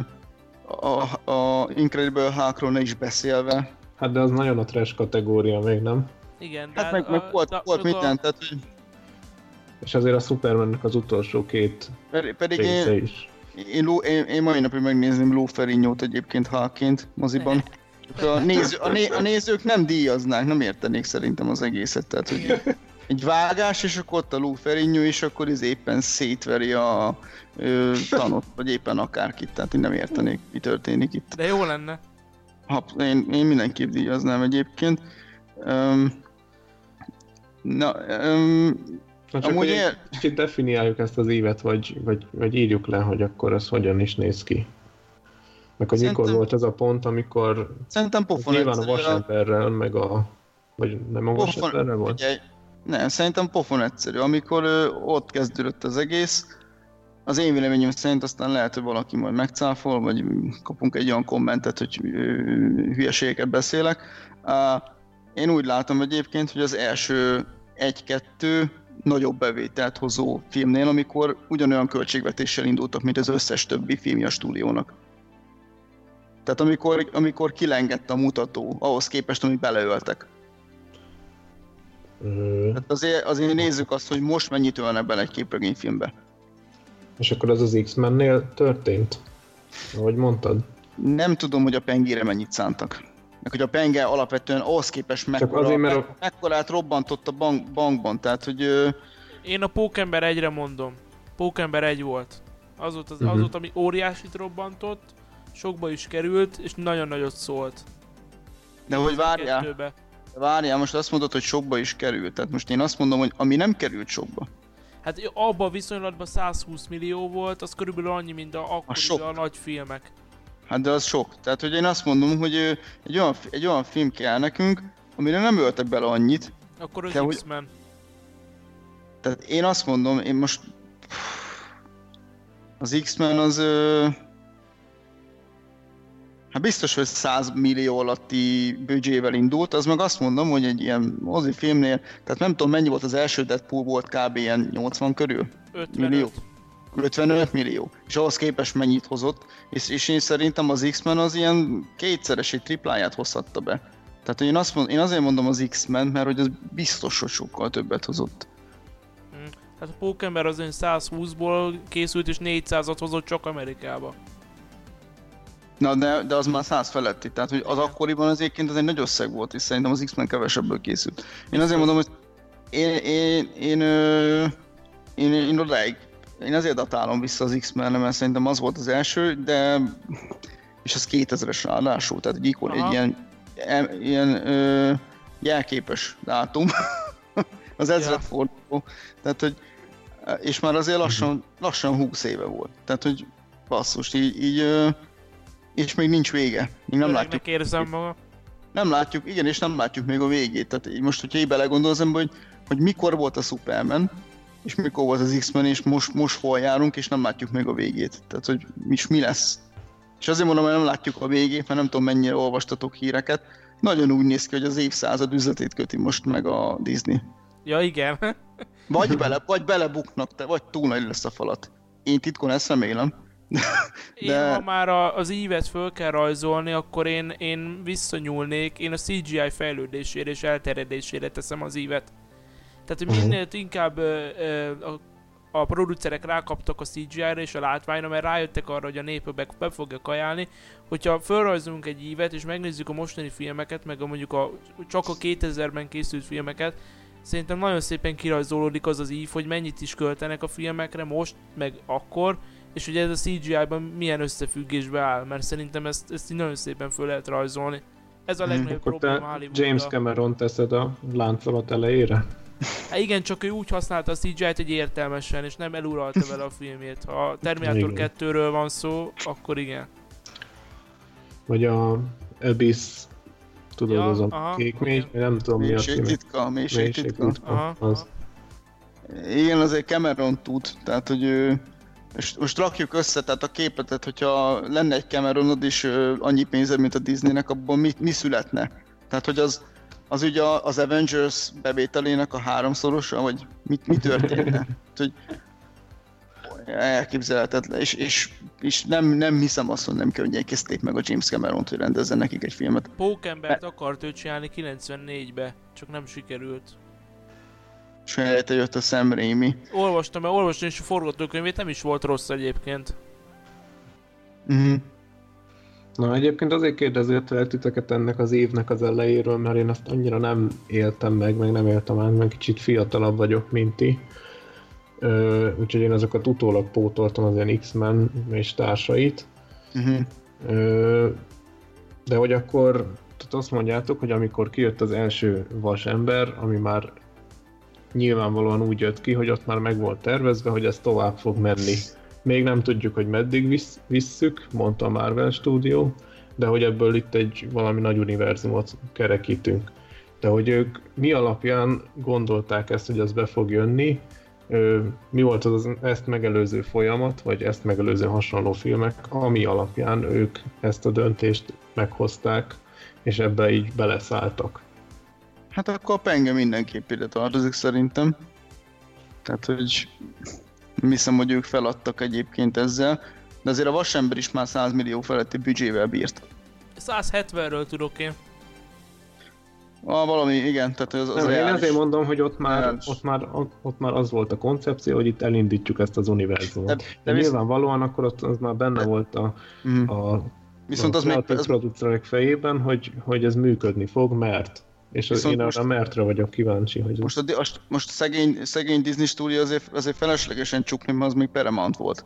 a, a Incredible hulk ne is beszélve. Hát de az nagyon a trash kategória még, nem? Igen, de hát meg, a, meg volt, de, volt minden, a... tehát hogy... És azért a Supermannek az utolsó két pedig, pedig én, is. Én, én, én, mai napig megnézném Lou Ferrigno-t egyébként Hulkként moziban. A, néző, a, né, a nézők nem díjaznák, nem értenék szerintem az egészet, tehát hogy egy vágás, és akkor ott a Ferrigno, és akkor ez éppen szétveri a ö, tanot, vagy éppen akárkit, tehát én nem értenék, mi történik itt. De jó lenne. Ha, én, én mindenképp díjaznám egyébként. Um, na, um, Na csak Amúgy él... kicsit definiáljuk ezt az évet, vagy, vagy, vagy írjuk le, hogy akkor ez hogyan is néz ki. Meg hogy Szerintem... mikor volt ez a pont, amikor... Szerintem pofon Nyilván a vasemberrel, meg a... Vagy nem a vasemberrel volt? Ugye, nem, szerintem pofon egyszerű. Amikor ö, ott kezdődött az egész, az én véleményem szerint aztán lehet, hogy valaki majd megcáfol, vagy kapunk egy olyan kommentet, hogy hülyeségeket beszélek. Én úgy látom egyébként, hogy az első egy-kettő nagyobb bevételt hozó filmnél, amikor ugyanolyan költségvetéssel indultak, mint az összes többi filmje a stúdiónak. Tehát amikor, amikor kilengett a mutató, ahhoz képest, amit beleöltek. Tehát azért, azért nézzük azt, hogy most mennyit ölnek bele egy képregényfilmbe. És akkor az az X-mennél történt? Ahogy mondtad? Nem tudom, hogy a pengére mennyit szántak. Meg hogy a penge alapvetően ahhoz képest mekkora, azért, mert a... mekkorát robbantott a bank, bankban, tehát hogy... Ö... Én a Pókember egyre mondom. Pókember egy volt. Az volt, az, uh-huh. az mhm. volt, ami óriásit robbantott, sokba is került, és nagyon nagyot szólt. De hogy várjál, várjál, most azt mondod, hogy sokba is került. Tehát most én azt mondom, hogy ami nem került sokba. Hát abban a viszonylatban 120 millió volt, az körülbelül annyi, mint a, akkor a, a nagy filmek. Hát de az sok. Tehát, hogy én azt mondom, hogy egy olyan, egy olyan film kell nekünk, amire nem öltek bele annyit. Akkor az X-Men. Hogy... Tehát én azt mondom, én most... Az X-Men az... Ö... Hát biztos, hogy 100 millió alatti büdzsével indult, az meg azt mondom, hogy egy ilyen mozi filmnél, tehát nem tudom mennyi volt az első Deadpool volt kb. ilyen 80 körül? 55. Millió. 55 millió. És ahhoz képest mennyit hozott, és, és én szerintem az X-Men az ilyen kétszeresi tripláját hozhatta be. Tehát én, azt mond, én azért mondom az X-Men, mert hogy az biztos, hogy sokkal többet hozott. Hmm. Hát a Pókember az ön 120-ból készült, és 400-at hozott csak Amerikába. Na, de, de az már 100 feletti, tehát hogy az akkoriban az egyébként az egy nagy összeg volt, és szerintem az X-Men kevesebből készült. Én azért mondom, hogy én, én, én, én, én, én odáig én azért datálom vissza az X-Men, mert szerintem az volt az első, de és az 2000-es ráadásul, tehát egy, ikon, egy ilyen, ilyen ö, jelképes dátum, <laughs> az ezredforduló, ja. tehát hogy és már azért lassan, lassan 20 éve volt, tehát hogy basszus, így, így és még nincs vége, még nem látjuk. érzem maga. Nem látjuk, igen, és nem látjuk még a végét, tehát most, hogyha így belegondolsz, hogy, hogy mikor volt a Superman, és mikor volt az X-Men, és most, most hol járunk, és nem látjuk még a végét. Tehát, hogy is mi lesz. És azért mondom, hogy nem látjuk a végét, mert nem tudom mennyire olvastatok híreket. Nagyon úgy néz ki, hogy az évszázad üzletét köti most meg a Disney. Ja, igen. vagy, <laughs> bele, vagy belebuknak, te, vagy túl nagy lesz a falat. Én titkon ezt remélem. <laughs> De... Én, ha már a, az ívet föl kell rajzolni, akkor én, én visszanyúlnék, én a CGI fejlődésére és elterjedésére teszem az ívet. Tehát, hogy minél inkább ö, ö, a, a producerek rákaptak a CGI-ra és a látványra, mert rájöttek arra, hogy a nép be, be fogja kajálni, hogyha felrajzolunk egy ívet, és megnézzük a mostani filmeket, meg a mondjuk a, csak a 2000-ben készült filmeket, szerintem nagyon szépen kirajzolódik az az ív, hogy mennyit is költenek a filmekre most, meg akkor, és hogy ez a CGI-ban milyen összefüggésbe áll, mert szerintem ezt, ezt így nagyon szépen föl lehet rajzolni. Ez a mhm. legnagyobb hmm, probléma James Cameron teszed a láncolat elejére? Hát igen, csak ő úgy használta a CGI-t, hogy értelmesen, és nem eluralta vele a filmét. Ha a Terminator 2-ről van szó, akkor igen. Vagy a Abyss tudod, ja, az a aha, kék mély, nem tudom mi a címe. Titka, mélység titka. Aha, az. Igen, azért Cameron tud, tehát hogy ő, most, most rakjuk össze, tehát a képletet, hogyha lenne egy Cameronod is annyi pénzed, mint a Disneynek, abból mi, mi születne? Tehát, hogy az, az ugye az Avengers bevételének a háromszorosa, vagy mi, mi történne? <laughs> hogy elképzelhetetlen, és, és, és nem, nem hiszem azt, hogy nem könnyékezték meg a James cameron hogy rendezzen nekik egy filmet. Pókembert akart ő csinálni 94-be, csak nem sikerült. És helyette jött a Sam Raimi. Olvastam, mert olvastam is a forgatókönyvét, nem is volt rossz egyébként. Mhm. Na egyébként azért kérdezett titeket ennek az évnek az elejéről, mert én azt annyira nem éltem meg, meg nem éltem át, meg kicsit fiatalabb vagyok, mint ti. Ö, úgyhogy én azokat utólag pótoltam az ilyen X-Men és társait. Uh-huh. Ö, de hogy akkor tehát azt mondjátok, hogy amikor kijött az első vasember, ami már nyilvánvalóan úgy jött ki, hogy ott már meg volt tervezve, hogy ez tovább fog menni. Még nem tudjuk, hogy meddig visz, visszük, mondta a Marvel Studio, de hogy ebből itt egy valami nagy univerzumot kerekítünk. De hogy ők mi alapján gondolták ezt, hogy ez be fog jönni, mi volt az ezt megelőző folyamat, vagy ezt megelőző hasonló filmek, ami alapján ők ezt a döntést meghozták, és ebbe így beleszálltak. Hát akkor a penge mindenképp ide tartozik szerintem. Tehát, hogy hiszem, hogy ők feladtak egyébként ezzel, de azért a vasember is már 100 millió feletti büdzsével bírt. 170-ről tudok én. Ah, valami, igen, tehát az, az Nem, Én azért mondom, hogy ott már, ott, már, ott már az volt a koncepció, hogy itt elindítjuk ezt az univerzumot. De, de, de visz... nyilvánvalóan akkor ott az már benne volt a, mm. a, Viszont a az még... Az... fejében, hogy, hogy ez működni fog, mert és az én most, arra mertre vagyok kíváncsi, hogy... Most, a, most, most szegény, szegény Disney stúdió azért, azért feleslegesen csukni, mert az még Paramount volt.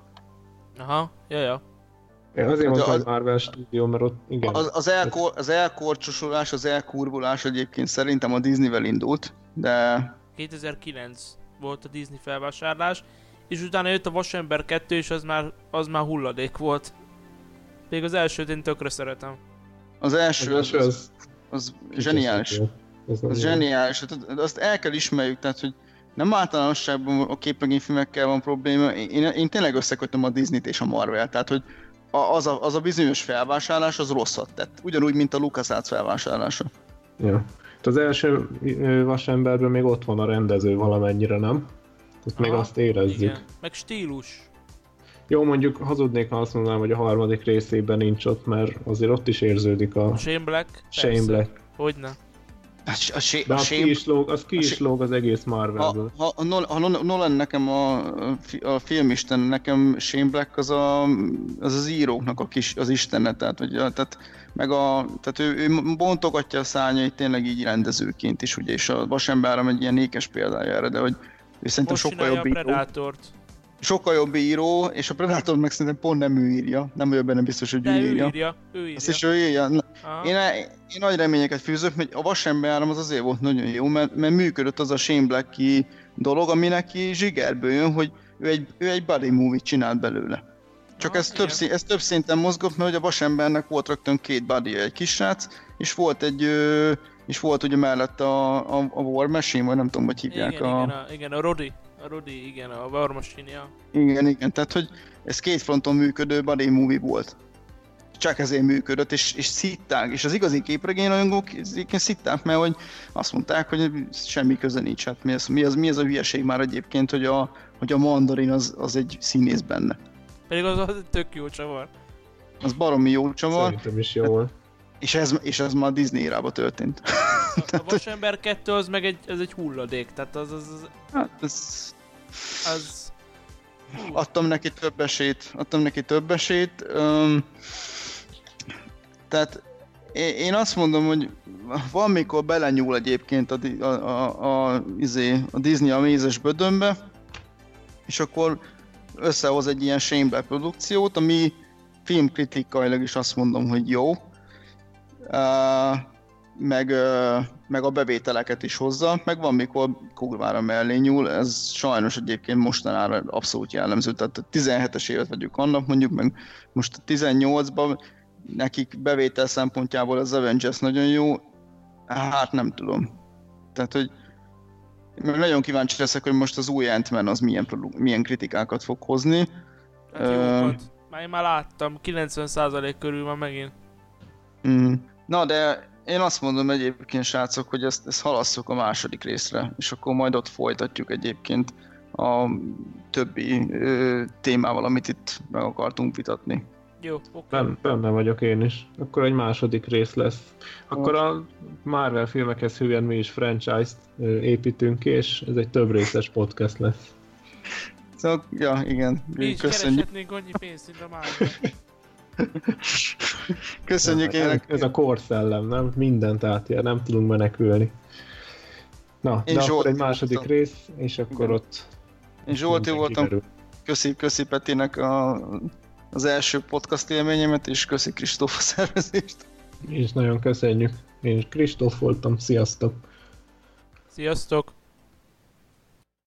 Aha, ja, ja. Én azért mondtam, hogy Marvel stúdió, mert ott igen. Az, az, elkor, az elkorcsosulás, az elkurvulás egyébként szerintem a Disneyvel indult, de... 2009 volt a Disney felvásárlás, és utána jött a Vasember 2, és az már, az már hulladék volt. Még az elsőt én tökre szeretem. Az első, az, az, az, az, az zseniális. Az, az zseniális. Hát azt el kell ismerjük, tehát hogy nem általánosságban a képregényfilmekkel van probléma, én, én tényleg összekötöm a Disney-t és a Marvel, tehát hogy az a, az a bizonyos felvásárlás az rosszat tett. Ugyanúgy, mint a LucasArts felvásárlása. Ja. Az első vasemberben még ott van a rendező valamennyire, nem? Ott még azt érezzük. Igen. Meg stílus. Jó, mondjuk hazudnék, ha azt mondanám, hogy a harmadik részében nincs ott, mert azért ott is érződik a... Shane Black? Shane Persze. Black. Hogyne. A, a, a, De az, ki is lóg, az ki is lóg az egész Marvelből. Ha, ha, ha Nolan nekem a, a filmisten, nekem Shane Black az a, az, az íróknak a kis, az istene, tehát, hogy, tehát, meg a, tehát ő, ő bontogatja a szárnyait tényleg így rendezőként is, ugye, és a Vasemberem egy ilyen ékes példája erre, de hogy ő szerintem Most sokkal jobb író. Predátort sokkal jobb író, és a Predator meg szerintem pont nem ő írja. Nem vagyok benne biztos, hogy De ő, ő írja. írja. Ő írja. Azt is ő írja. Én, én nagy reményeket fűzök, hogy a Vasember az azért volt nagyon jó, mert, mert működött az a Shane black dolog, ami neki zsigerből jön, hogy ő egy, ő egy buddy movie csinált belőle. Csak ez, több, szín, ez több szinten mozgott, mert hogy a vasembernek volt rögtön két buddy egy kisrác, és volt egy, és volt ugye mellett a, a, a War Machine, vagy nem tudom, hogy hívják. Igen, a... igen, a, igen, a Rodi. A Rodi, igen, a War Machine, ja. Igen, igen, tehát hogy ez két fronton működő buddy movie volt. Csak ezért működött, és, és szitták, és az igazi képregény rajongók szitták, mert hogy azt mondták, hogy semmi köze nincs. Hát mi az, mi az, mi az a hülyeség már egyébként, hogy a, hogy a mandarin az, az egy színész benne. Pedig az, az tök jó csavar. Az baromi jó csavar. Szerintem is jó volt. És ez, és ez már Disney érába történt. <laughs> A, a Vasember 2 az meg egy, ez egy hulladék, tehát az... az, az... Hát ez... Az... Adtam neki több esélyt, adtam neki több esélyt. Um, tehát én azt mondom, hogy valamikor belenyúl egyébként a, a, a, a, izé, a Disney a mézes bödönbe, és akkor összehoz egy ilyen Shane Black produkciót, ami filmkritikailag is azt mondom, hogy jó, meg, uh, meg a bevételeket is hozza, meg van mikor kurvára mellé nyúl, ez sajnos egyébként mostanára abszolút jellemző, tehát a 17-es évet vagyunk annak mondjuk, meg most a 18-ban nekik bevétel szempontjából az Avengers nagyon jó, Hát nem tudom. Tehát, hogy nagyon kíváncsi leszek, hogy most az új ant az milyen, milyen kritikákat fog hozni. Hát jókat. Már én már láttam, 90% körül van megint. Mm. Na, de én azt mondom egyébként, srácok, hogy ezt, ezt halasszuk a második részre, és akkor majd ott folytatjuk egyébként a többi ö, témával, amit itt meg akartunk vitatni. Jó, oké. Okay. Benne vagyok én is. Akkor egy második rész lesz. Akkor a Marvel filmekhez hűen mi is franchise-t építünk ki, és ez egy több részes podcast lesz. Szóval, ja, igen. Mi is Köszönjük. kereshetnénk annyi pénzt, mint a Marvel. <laughs> <laughs> Köszönjük ez, ez a korszellem, nem? Mindent átjár, nem tudunk menekülni. Na, Én de Zsolt akkor egy második voltam. rész, és akkor Igen. ott... Én Zsolti voltam. Köszi, köszi Petinek a, az első podcast élményemet, és köszi Kristóf a szervezést. És nagyon köszönjük. Én Kristóf voltam, sziasztok! Sziasztok!